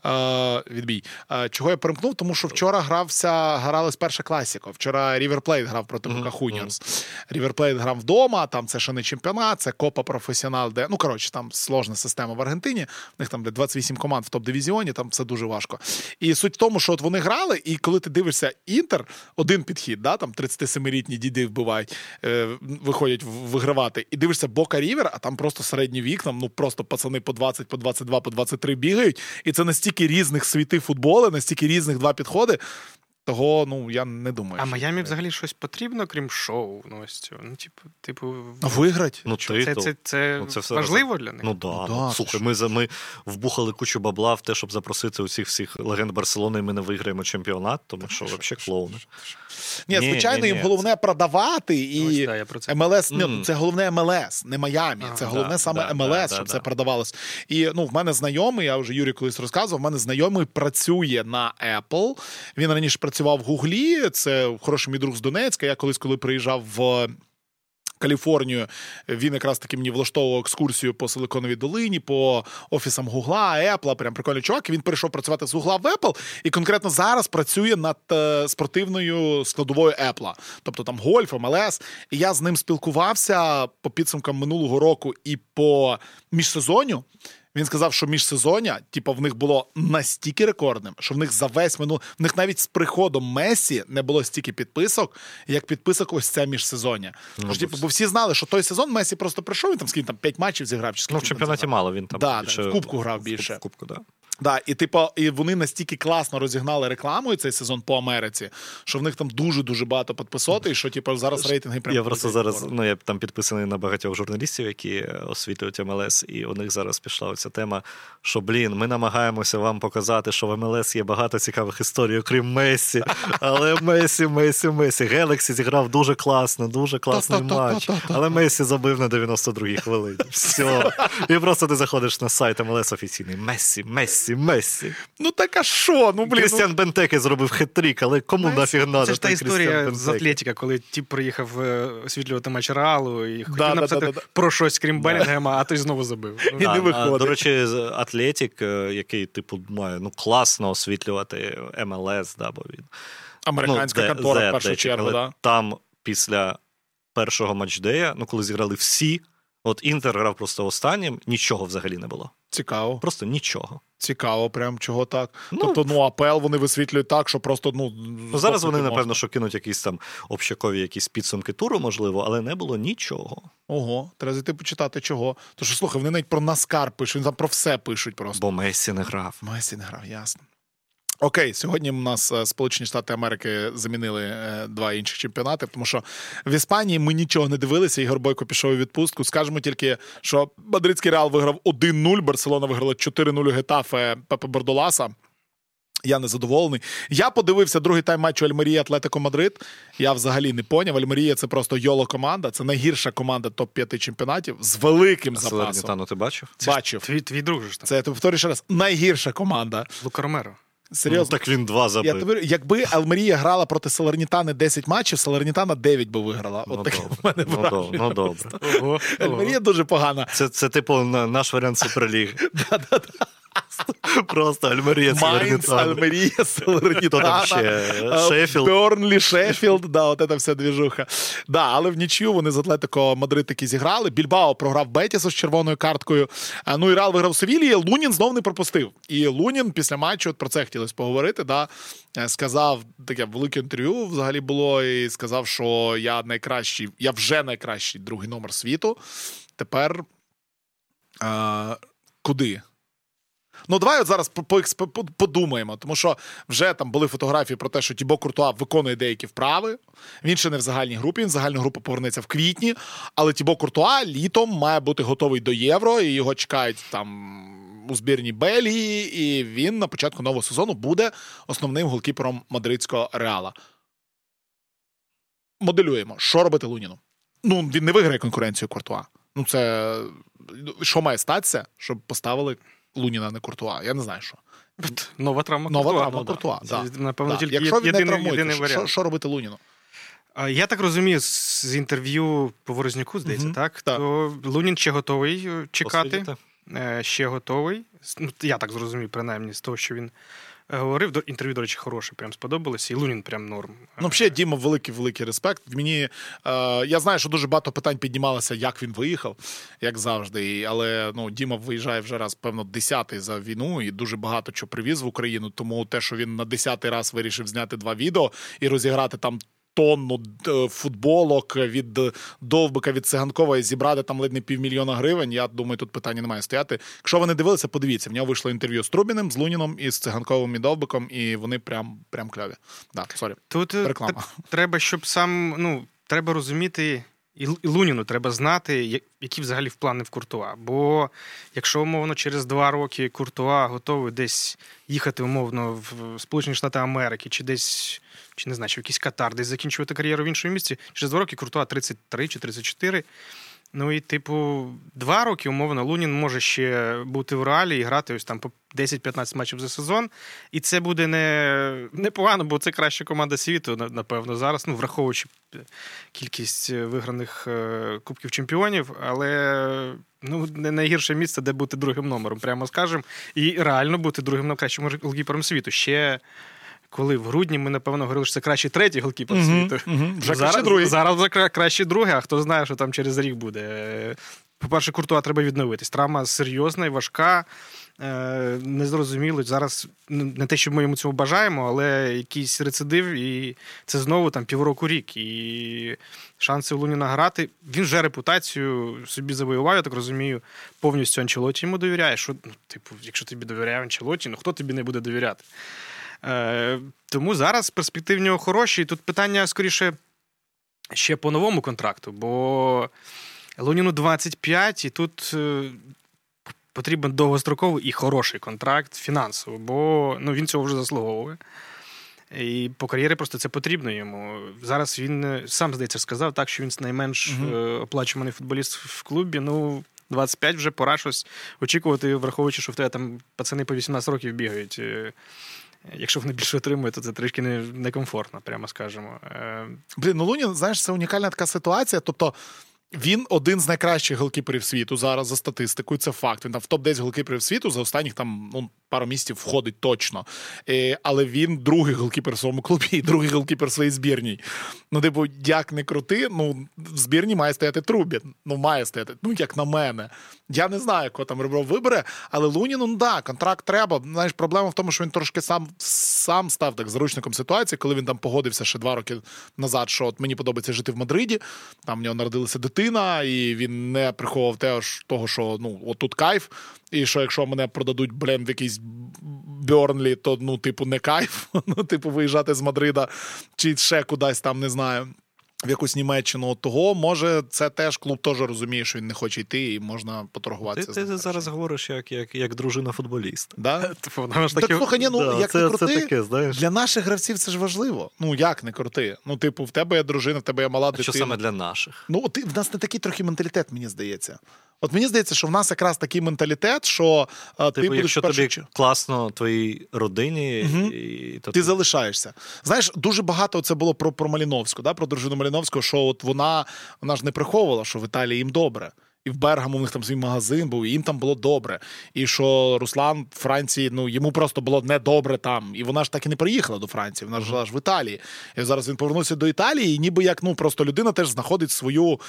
Е, відбій. Е, чого я перемкнув? Тому що вчора грався, гралась перша класіка. Вчора Рівер Плейт грав проти Бока Хуніорс. Рівер Плейт грав вдома, там це ще не чемпіонат, це Копа Професіонал, де ну коротше, там сложна система в Аргентині. В них там де 28 команд в топ-дивізіоні, там все дуже важко. І суть в тому, що от вони грали, і коли ти дивишся інтер, один підхід, да, там 37-літні діди вбивають, е, виходять вигравати, і дивишся Бока Рівер, а там просто середні вікна, ну просто пацани по 20, по 22, по 23 бігають. І це настільки різних світи футболу, настільки різних два підходи. Того, ну я не думаю. А Майамі взагалі щось потрібно, крім шоу. Ну, ось цього. Ну, типу, типу, виграть. ну це, титул. це, це, Ну, це все важливо для них. Ну да, Ну, ну, да, слухай, ми, за- ми вбухали кучу бабла в те, щоб запросити усіх всіх легенд Барселони, і ми не виграємо чемпіонат, тому що взагалі клоуни. Ні, Ні, звичайно, ні, їм головне продавати Ось, і да, я про це. МЛС, ні, це головне МЛС, не Майамі. А, це головне да, саме да, МЛС, да, щоб да, це да. продавалось. І ну, в мене знайомий, я вже Юрій колись розказував. В мене знайомий працює на Apple. Він раніше працював в Гуглі. Це хороший мій друг з Донецька. Я колись, коли приїжджав в. Каліфорнію він якраз таки мені влаштовував екскурсію по Силиконовій долині, по офісам Гугла, Apple, прям прикольний чувак. І Він перейшов працювати з Гугла в Apple, і конкретно зараз працює над е, спортивною складовою Apple. Тобто там гольф, МЛС. І я з ним спілкувався по підсумкам минулого року і по міжсезонню. Він сказав, що міжсезоння, типу, в них було настільки рекордним, що в них за весь минул, в них навіть з приходом Месі не було стільки підписок, як підписок ось це міжсезоння. Ну, Тож, бо типу, бо всі знали, що той сезон Месі просто прийшов, він там скільки там 5 матчів зіграв. Чи Ну, в чемпіонаті там мало він там Да, більше в Кубку грав більше. В Кубку, да. Да, і типу, і вони настільки класно розігнали рекламою цей сезон по Америці, що в них там дуже дуже багато підписоти, і що типу зараз рейтинги прям я просто зараз. Ну я там підписаний на багатьох журналістів, які освітлюють МЛС, і у них зараз пішла оця тема. Що блін, ми намагаємося вам показати, що в МЛС є багато цікавих історій, окрім Месі. Але Месі, Месі, Месі. Гелаксі зіграв дуже класно, дуже класний матч. Але Месі забив на 92-й хвилині. Все. І просто ти заходиш на сайт МЛС офіційний. Месі, Месі. Мессі, Мессі. Ну так а що? Ну, блін, Крістіан ну... Бентеке зробив хет-трік, але кому Мессі? нафіг надо? Це ж та історія з Атлетіка, коли тіп приїхав е, освітлювати матч Реалу і хотів да, написати да, да, про щось, крім Белінгема, а той знову забив. І не виходить. До речі, Атлетік, е, який, типу, має ну, класно освітлювати МЛС, да, бо він. Американська ну, контора в першу чергу, да? Там після першого матчдея, ну коли зіграли всі. От Інтер грав просто останнім, нічого взагалі не було. Цікаво. Просто нічого. Цікаво, прям чого так. Ну, тобто, ну апел вони висвітлюють так, що просто ну ну зараз вони можна. напевно що кинуть якісь там общакові якісь підсумки туру, можливо, але не було нічого. Ого, треба зайти почитати чого. Тож слухай, вони навіть про Наскар пишуть, вони там про все пишуть просто. Бо Месі не грав. Месі не грав, ясно. Окей, сьогодні у нас е, Сполучені Штати Америки замінили е, два інших чемпіонати, тому що в Іспанії ми нічого не дивилися. Ігор Бойко пішов у відпустку. Скажемо тільки, що Мадридський реал виграв 1-0, Барселона виграла 4-0 Гетафе Пепе Бордоласа. Я не задоволений. Я подивився другий тайм матчу Альмерія Атлетико Мадрид. Я взагалі не поняв. Альмерія це просто YOLO команда. Це найгірша команда топ-5 чемпіонатів з великим а запасом. Ти бачив? Бачив. Твій твій друг ж там. Це я повторюю ще раз. Найгірша команда. Лука Ромеро. Серйозно, ну, так він два забив. Я тобі, Якби Альмерія грала проти Салернітани 10 матчів, Салернітана 9 би виграла. Ну, От таке в мене ну, ну, добре. Ого, Альмерія дуже погана. Це, це типу, наш варіант Суперліги. Просто Альмерія Майнц, Альмерія, Салернітана, Шеффілд. Бернлі, Шеффілд, да, от це вся двіжуха. Да, але внічию вони з Атлетико Мадрид таки зіграли. Більбао програв Бетісу з червоною карткою. Ну і Реал виграв Севілії. Лунін знов не пропустив. І Лунін після матчу, от про це хотілося поговорити, да, е, сказав таке велике інтерв'ю взагалі було, і сказав, що я найкращий, я вже найкращий другий номер світу. Тепер. А, Куди? Ну, давай от зараз подумаємо, тому що вже там були фотографії про те, що Тібо Куртуа виконує деякі вправи. Він ще не в загальній групі, він в загальну групу повернеться в квітні. Але Тібо Куртуа літом має бути готовий до євро, і його чекають там. У збірній Бельгії, і він на початку нового сезону буде основним голкіпером мадридського реала. Моделюємо, що робити Луніну. Ну, він не виграє конкуренцію Куртуа. Ну, це що має статися, щоб поставили Луніна, не Куртуа. Я не знаю, що. Нова травма Нова Куртуа. травма Куртуа. Да. Це, напевно, да. тільки Якщо він єдиний, не єдиний варіант. Що, що робити Луніну? Я так розумію, з інтерв'ю по Ворознюку, здається, mm так? так? То Лунін ще готовий е, чекати. Посвідіти. Е, ще готовий. Ну, Я так зрозумів, принаймні, з того, що він говорив. До інтерв'ю, до речі, хороше, прям сподобалося, і Лунін прям норм. Ну, взагалі, Діма, великий великий респект. Мені е, я знаю, що дуже багато питань піднімалося, як він виїхав, як завжди. Але ну, Діма виїжджає вже раз, певно, десятий за війну і дуже багато чого привіз в Україну. Тому те, що він на десятий раз вирішив зняти два відео і розіграти там тонну е, футболок від Довбика від Циганкова і зібрати там ледь не півмільйона гривень. Я думаю, тут питання не має стояти. Якщо ви не дивилися, подивіться. В нього вийшло інтерв'ю з Трубіним, з Луніном і з Циганковим і Довбиком, і вони прям прям кльові. Да, sorry. Тут е, Реклама. треба, щоб сам ну треба розуміти. І Луніну треба знати, які взагалі плани в Куртуа. Бо якщо умовно через два роки Куртуа готовий десь їхати умовно в Сполучені Штати Америки, чи десь чи не знаю, чи в якийсь Катар, десь закінчувати кар'єру в іншому місці, через два роки Куртуа 33 чи 34. Ну і, типу, два роки, умовно, Лунін може ще бути в реалі і грати ось там по 10-15 матчів за сезон. І це буде не непогано, бо це краща команда світу, напевно, зараз, ну, враховуючи кількість е, виграних е, Кубків чемпіонів, але ну, не найгірше місце, де бути другим номером, прямо скажемо. І реально бути другим найкращим голкіпером світу. Ще коли в грудні ми, напевно, говорили, що це кращий третій голкіпер uh-huh, світу. Uh-huh. Вже зараз, другий. зараз вже кращий другий, а хто знає, що там через рік буде. по-перше, Куртуа треба відновитись. Травма серйозна і важка. Е, незрозуміло. Зараз не те, що ми йому цього бажаємо, але якийсь рецидив, і це знову там півроку рік. І шанси у Луніна грати. Він вже репутацію собі завоював, я так розумію, повністю Анчелоті йому довіряє. Що, ну, типу, якщо тобі довіряє Анчелоті, ну хто тобі не буде довіряти? Е, Тому зараз перспективи в нього хороші. І тут питання скоріше ще по новому контракту, бо Луніну 25, і тут. Е, потрібен довгостроковий і хороший контракт фінансово, бо ну, він цього вже заслуговує. І по кар'єрі просто це потрібно йому. Зараз він е, сам, здається, сказав так, що він найменш uh оплачуваний футболіст в клубі. Ну, 25 вже пора щось очікувати, враховуючи, що в тебе там пацани по 18 років бігають. Е, якщо вони більше отримують, то це трішки некомфортно, прямо скажемо. Блін, ну Лунін, знаєш, це унікальна така ситуація. Тобто. Він один з найкращих голкіперів світу зараз за статистикою. Це факт. Він там в топ 10 голкіперів світу за останніх там ну пару місяців входить точно. Е, Але він другий голкіпер в своєму клубі і другий голкіпер своїй збірній. Ну, типу, як не крути, ну в збірні має стояти Трубін. Ну, має стояти. Ну, як на мене. Я не знаю, кого там Ребров вибере, але Луніну, ну да, контракт треба. Знаєш, проблема в тому, що він трошки сам сам став так заручником ситуації, коли він там погодився ще два роки назад, що от мені подобається жити в Мадриді. Там в нього народилася дитина, і він не приховував того, що ну, отут кайф. І що якщо мене продадуть блін, в якийсь Бьорнлі, то ну, типу, не кайф. Ну, типу, виїжджати з Мадрида чи ще кудись там, не знаю. В якусь Німеччину от того, може, це теж клуб теж розуміє, що він не хоче йти, і можна поторгуватися. Ти, ти зараз говориш як як, як дружина футболіста. Да? Типу, так, таки... слухай, ні, ну да, як це, не крути, це таке, знаєш? для наших гравців це ж важливо. Ну як не крути? Ну, типу, в тебе є дружина, в тебе є мала а дитина. Що саме для наших? Ну, ти в нас не такий трохи менталітет, мені здається. От мені здається, що в нас якраз такий менталітет, що типу, ти будеш якщо тобі чи... класно твоїй родині, угу. і то ти, ти залишаєшся. Знаєш, дуже багато це було про про Маліновську, да, про дружину Маліновську, що от вона вона ж не приховувала, що в Італії їм добре. І в Бергаму у них там свій магазин був, і їм там було добре. І що Руслан в Франції, ну йому просто було недобре там. І вона ж так і не приїхала до Франції, вона ж жила ж в Італії. І зараз він повернувся до Італії, і ніби як ну просто людина теж знаходить свою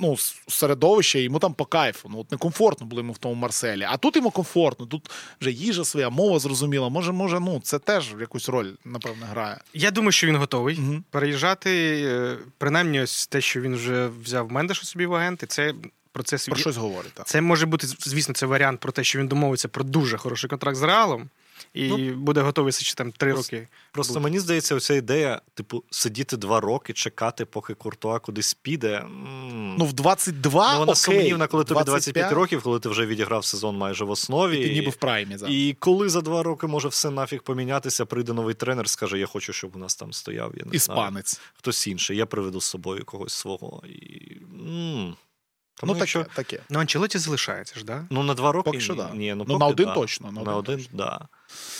ну, середовище, йому там по кайфу. Ну, от некомфортно було йому в тому Марселі. А тут йому комфортно, тут вже їжа своя, мова зрозуміла. Може, може, ну це теж якусь роль, напевно, грає. Я думаю, що він готовий угу. переїжджати. Е, принаймні, ось те, що він вже взяв Мендеша собі в агенти, це. Про це про щось говорить. Так. Це може бути, звісно, це варіант про те, що він домовиться про дуже хороший контракт з Реалом і ну, буде готовий ще там три роки. Просто буде. мені здається, оця ідея, типу, сидіти два роки, чекати, поки Куртуа кудись піде. Ну, в 22 Ну, Вона окей. сумнівна, коли тобі 25 років, коли ти вже відіграв сезон майже в основі. І ти ніби в праймі. зараз. І коли за два роки може все нафіг помінятися, прийде новий тренер, скаже: Я хочу, щоб у нас там стояв. Я не Іспанець. Знаю, хтось інший. Я приведу з собою когось свого. І... М-м. Тому, ну, таке, якщо... таке. Ну, Анчелоті залишається ж, да? Ну, на два роки. Поки що, да. Ні, ну, ну, на один да. точно. На, на один, так. Да.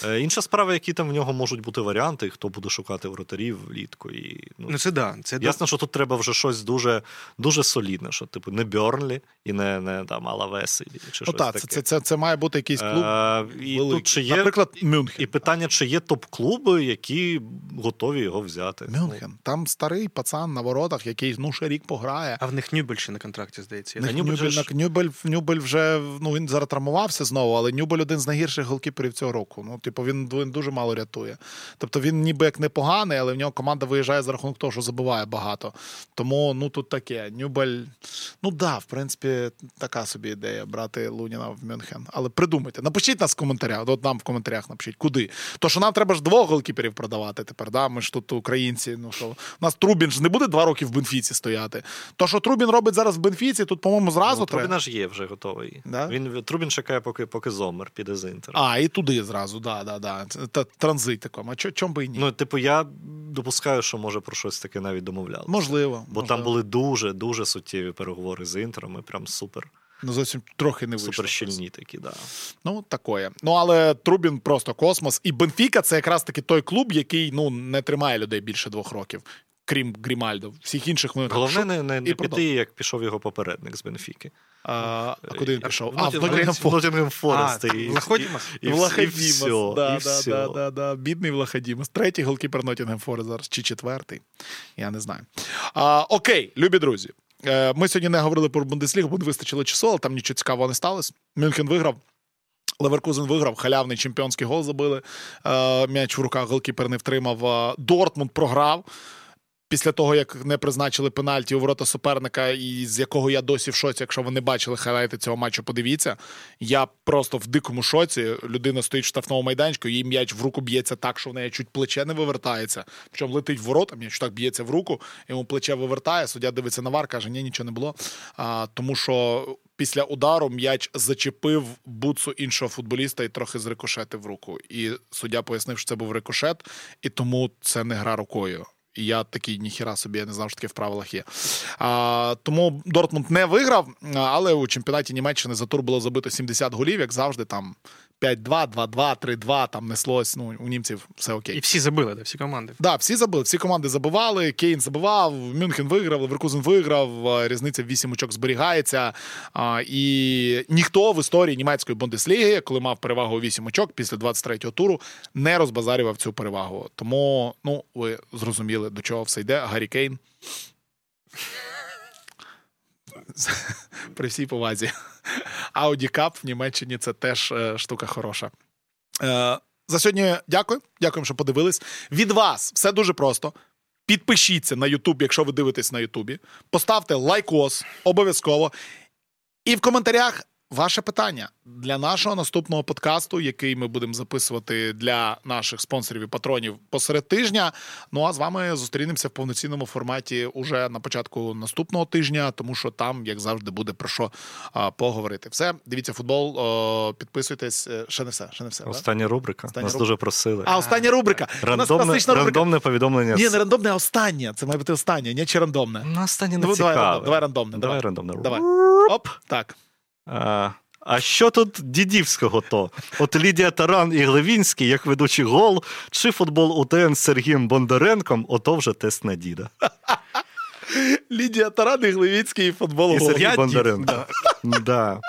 Е, інша справа, які там в нього можуть бути варіанти, хто буде шукати воротарів влітку. І, ну, ну це да. Це Ясно, що тут треба вже щось дуже дуже солідне, що типу не Бьорнлі і не не там Алавес, чи щось ну, так, таке. Це, це це, має бути якийсь клуб. Е, і тут чи є, Наприклад, Мюнхен. І питання, чи є топ-клуби, які готові його взяти. Мюнхен. Там старий пацан на воротах, який ну, ще рік пограє. А в них Нюбель ще на контракті, здається. Нюбель, Нюбель, ж... Нюбель, Нюбель вже ну, він зараз травмувався знову, але Нюбель один з найгірших голкіперів цього року. Ну, типу, він він дуже мало рятує. Тобто він ніби як непоганий, але в нього команда виїжджає за рахунок того, що забуває багато. Тому ну тут таке. Нюбель, ну да, в принципі, така собі ідея брати Луніна в Мюнхен. Але придумайте, напишіть нас в коментарях. От нам в коментарях напишіть, куди. То що нам треба ж двох голкіперів продавати тепер. да? Ми ж тут українці. Ну що у нас Трубін ж не буде два роки в Бенфіці стояти. То, що Трубін робить зараз в Бенфіці, тут, по-моєму, зразу. Ну, треба. Трубіна ж є вже готовий. Да? Він Трубін чекає, поки поки Зомер піде з Інтер. А, і туди зразу, да, да, да та транзит такому. А чому би і ні? Ну, типу, я допускаю, що може про щось таке навіть домовляли. Можливо. Бо можливо. там були дуже дуже суттєві переговори з інтером, і прям супер. Ну, зовсім трохи не вийшло. Супер щільні такі, да. Ну, такое. Ну, але Трубін просто космос. І Бенфіка це якраз таки той клуб, який ну, не тримає людей більше двох років. Крім Грімальдо, всіх інших вони головне не, не, не піти, як пішов його попередник з Бенфіки. А а куди він пішов? А, в Ноттінгем Форест. В Бідний Влаходімас. Третій голкіпер Ноттінгем Форест зараз, чи четвертий. Я не знаю. А, Окей, любі друзі. Е, Ми сьогодні не говорили про Бундеслігу, бо не вистачило часу, але там нічого цікавого не сталося. Мюнхен виграв. Леверкузен виграв, халявний чемпіонський гол забили. Е, М'яч в руках голкіпер не втримав. Е, Дортмунд програв. Після того, як не призначили пенальті у ворота суперника, і з якого я досі в шоці, якщо ви не бачили хайлайти цього матчу, подивіться. Я просто в дикому шоці. Людина стоїть в штрафному майданчику, їй м'яч в руку б'ється так, що в неї чуть плече не вивертається. Причому летить в ворота, м'яч так б'ється в руку, йому плече вивертає. Суддя дивиться на вар, каже, ні, нічого не було. А, Тому що після удару м'яч зачепив буцу іншого футболіста і трохи зрикошетив руку. І суддя пояснив, що це був рикошет, і тому це не гра рукою. І я такий ніхіра собі, я не знав, що таке в правилах є. А, Тому Дортмунд не виграв, але у чемпіонаті Німеччини за тур було забито 70 голів, як завжди, там 5-2, 2-2, 3-2, там неслось. Ну, у німців все окей. І всі забили, да, всі команди. Так, да, всі забили, всі команди забивали. Кейн забивав, Мюнхен виграв, Леверкузен виграв, різниця в 8 очок зберігається. А, І ніхто в історії німецької Бундесліги, коли мав перевагу у 8 очок після 23-го туру, не розбазарював цю перевагу. Тому, ну, ви зрозуміли, до чого все йде. Гаррі Кейн. При всій повазі. Audi Cup в Німеччині це теж е, штука хороша. Е, За сьогодні дякую. Дякуємо, що подивились. Від вас все дуже просто. Підпишіться на Ютуб, якщо ви дивитесь на Ютубі. Поставте лайкос обов'язково. І в коментарях Ваше питання для нашого наступного подкасту, який ми будемо записувати для наших спонсорів і патронів посеред тижня. Ну а з вами зустрінемося в повноцінному форматі уже на початку наступного тижня, тому що там, як завжди, буде про що а, поговорити. Все, дивіться футбол, о, підписуйтесь. Е, ще не все. Ще не все. Остання рубрика. Остання Нас рубрика. дуже просили. А остання рубрика. Рандомне, рубрика. рандомне повідомлення. Ні, не рандомне, а останнє. Це має бути останнє, не чи рандомне. Ну, останнє не ну, цікаве. Давай, давай рандомне. Давай, давай рандомне. Давай. Оп, так. А, а що тут дідівського то? От Лідія Таран і Глевінський, як ведучий гол, чи футбол УТН з Сергієм Бондаренком, ото вже тест на діда. Лідія Таран і Глевінський і футбол і Сергій Бондаренко. Да.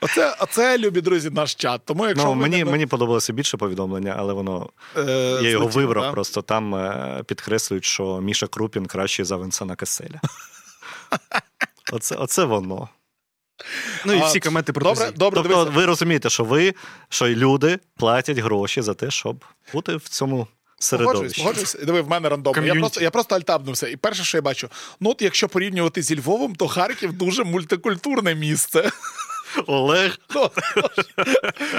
Оце, оце, любі друзі, наш чат. Тому, якщо ну, Мені не... мені подобалося більше повідомлення, але воно. Е, я його злетіло, вибрав, да? просто там е, підкреслюють, що Міша Крупін кращий за Венсана Кеселя. Оце, Оце воно. Ну і всі коменти про Добре, добре, Тобто ви розумієте, що ви, що люди платять гроші за те, щоб бути в цьому середовищі. Погоджуюсь, Диви, в мене рандомно. Я просто я просто альтабнувся. І перше, що я бачу, ну от якщо порівнювати зі Львовом, то Харків дуже мультикультурне місце. Олег. Ну,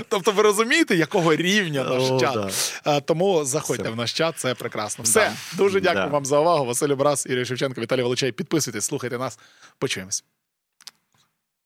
тобто, ви розумієте, якого рівня наш О, чат. Да. Тому заходьте Все. в наш чат, це прекрасно. Все, да. дуже дякую да. вам за увагу. Василь Брас, Ірій Шевченко, Віталій Волочай. Підписуйтесь, слухайте нас. Почуємось.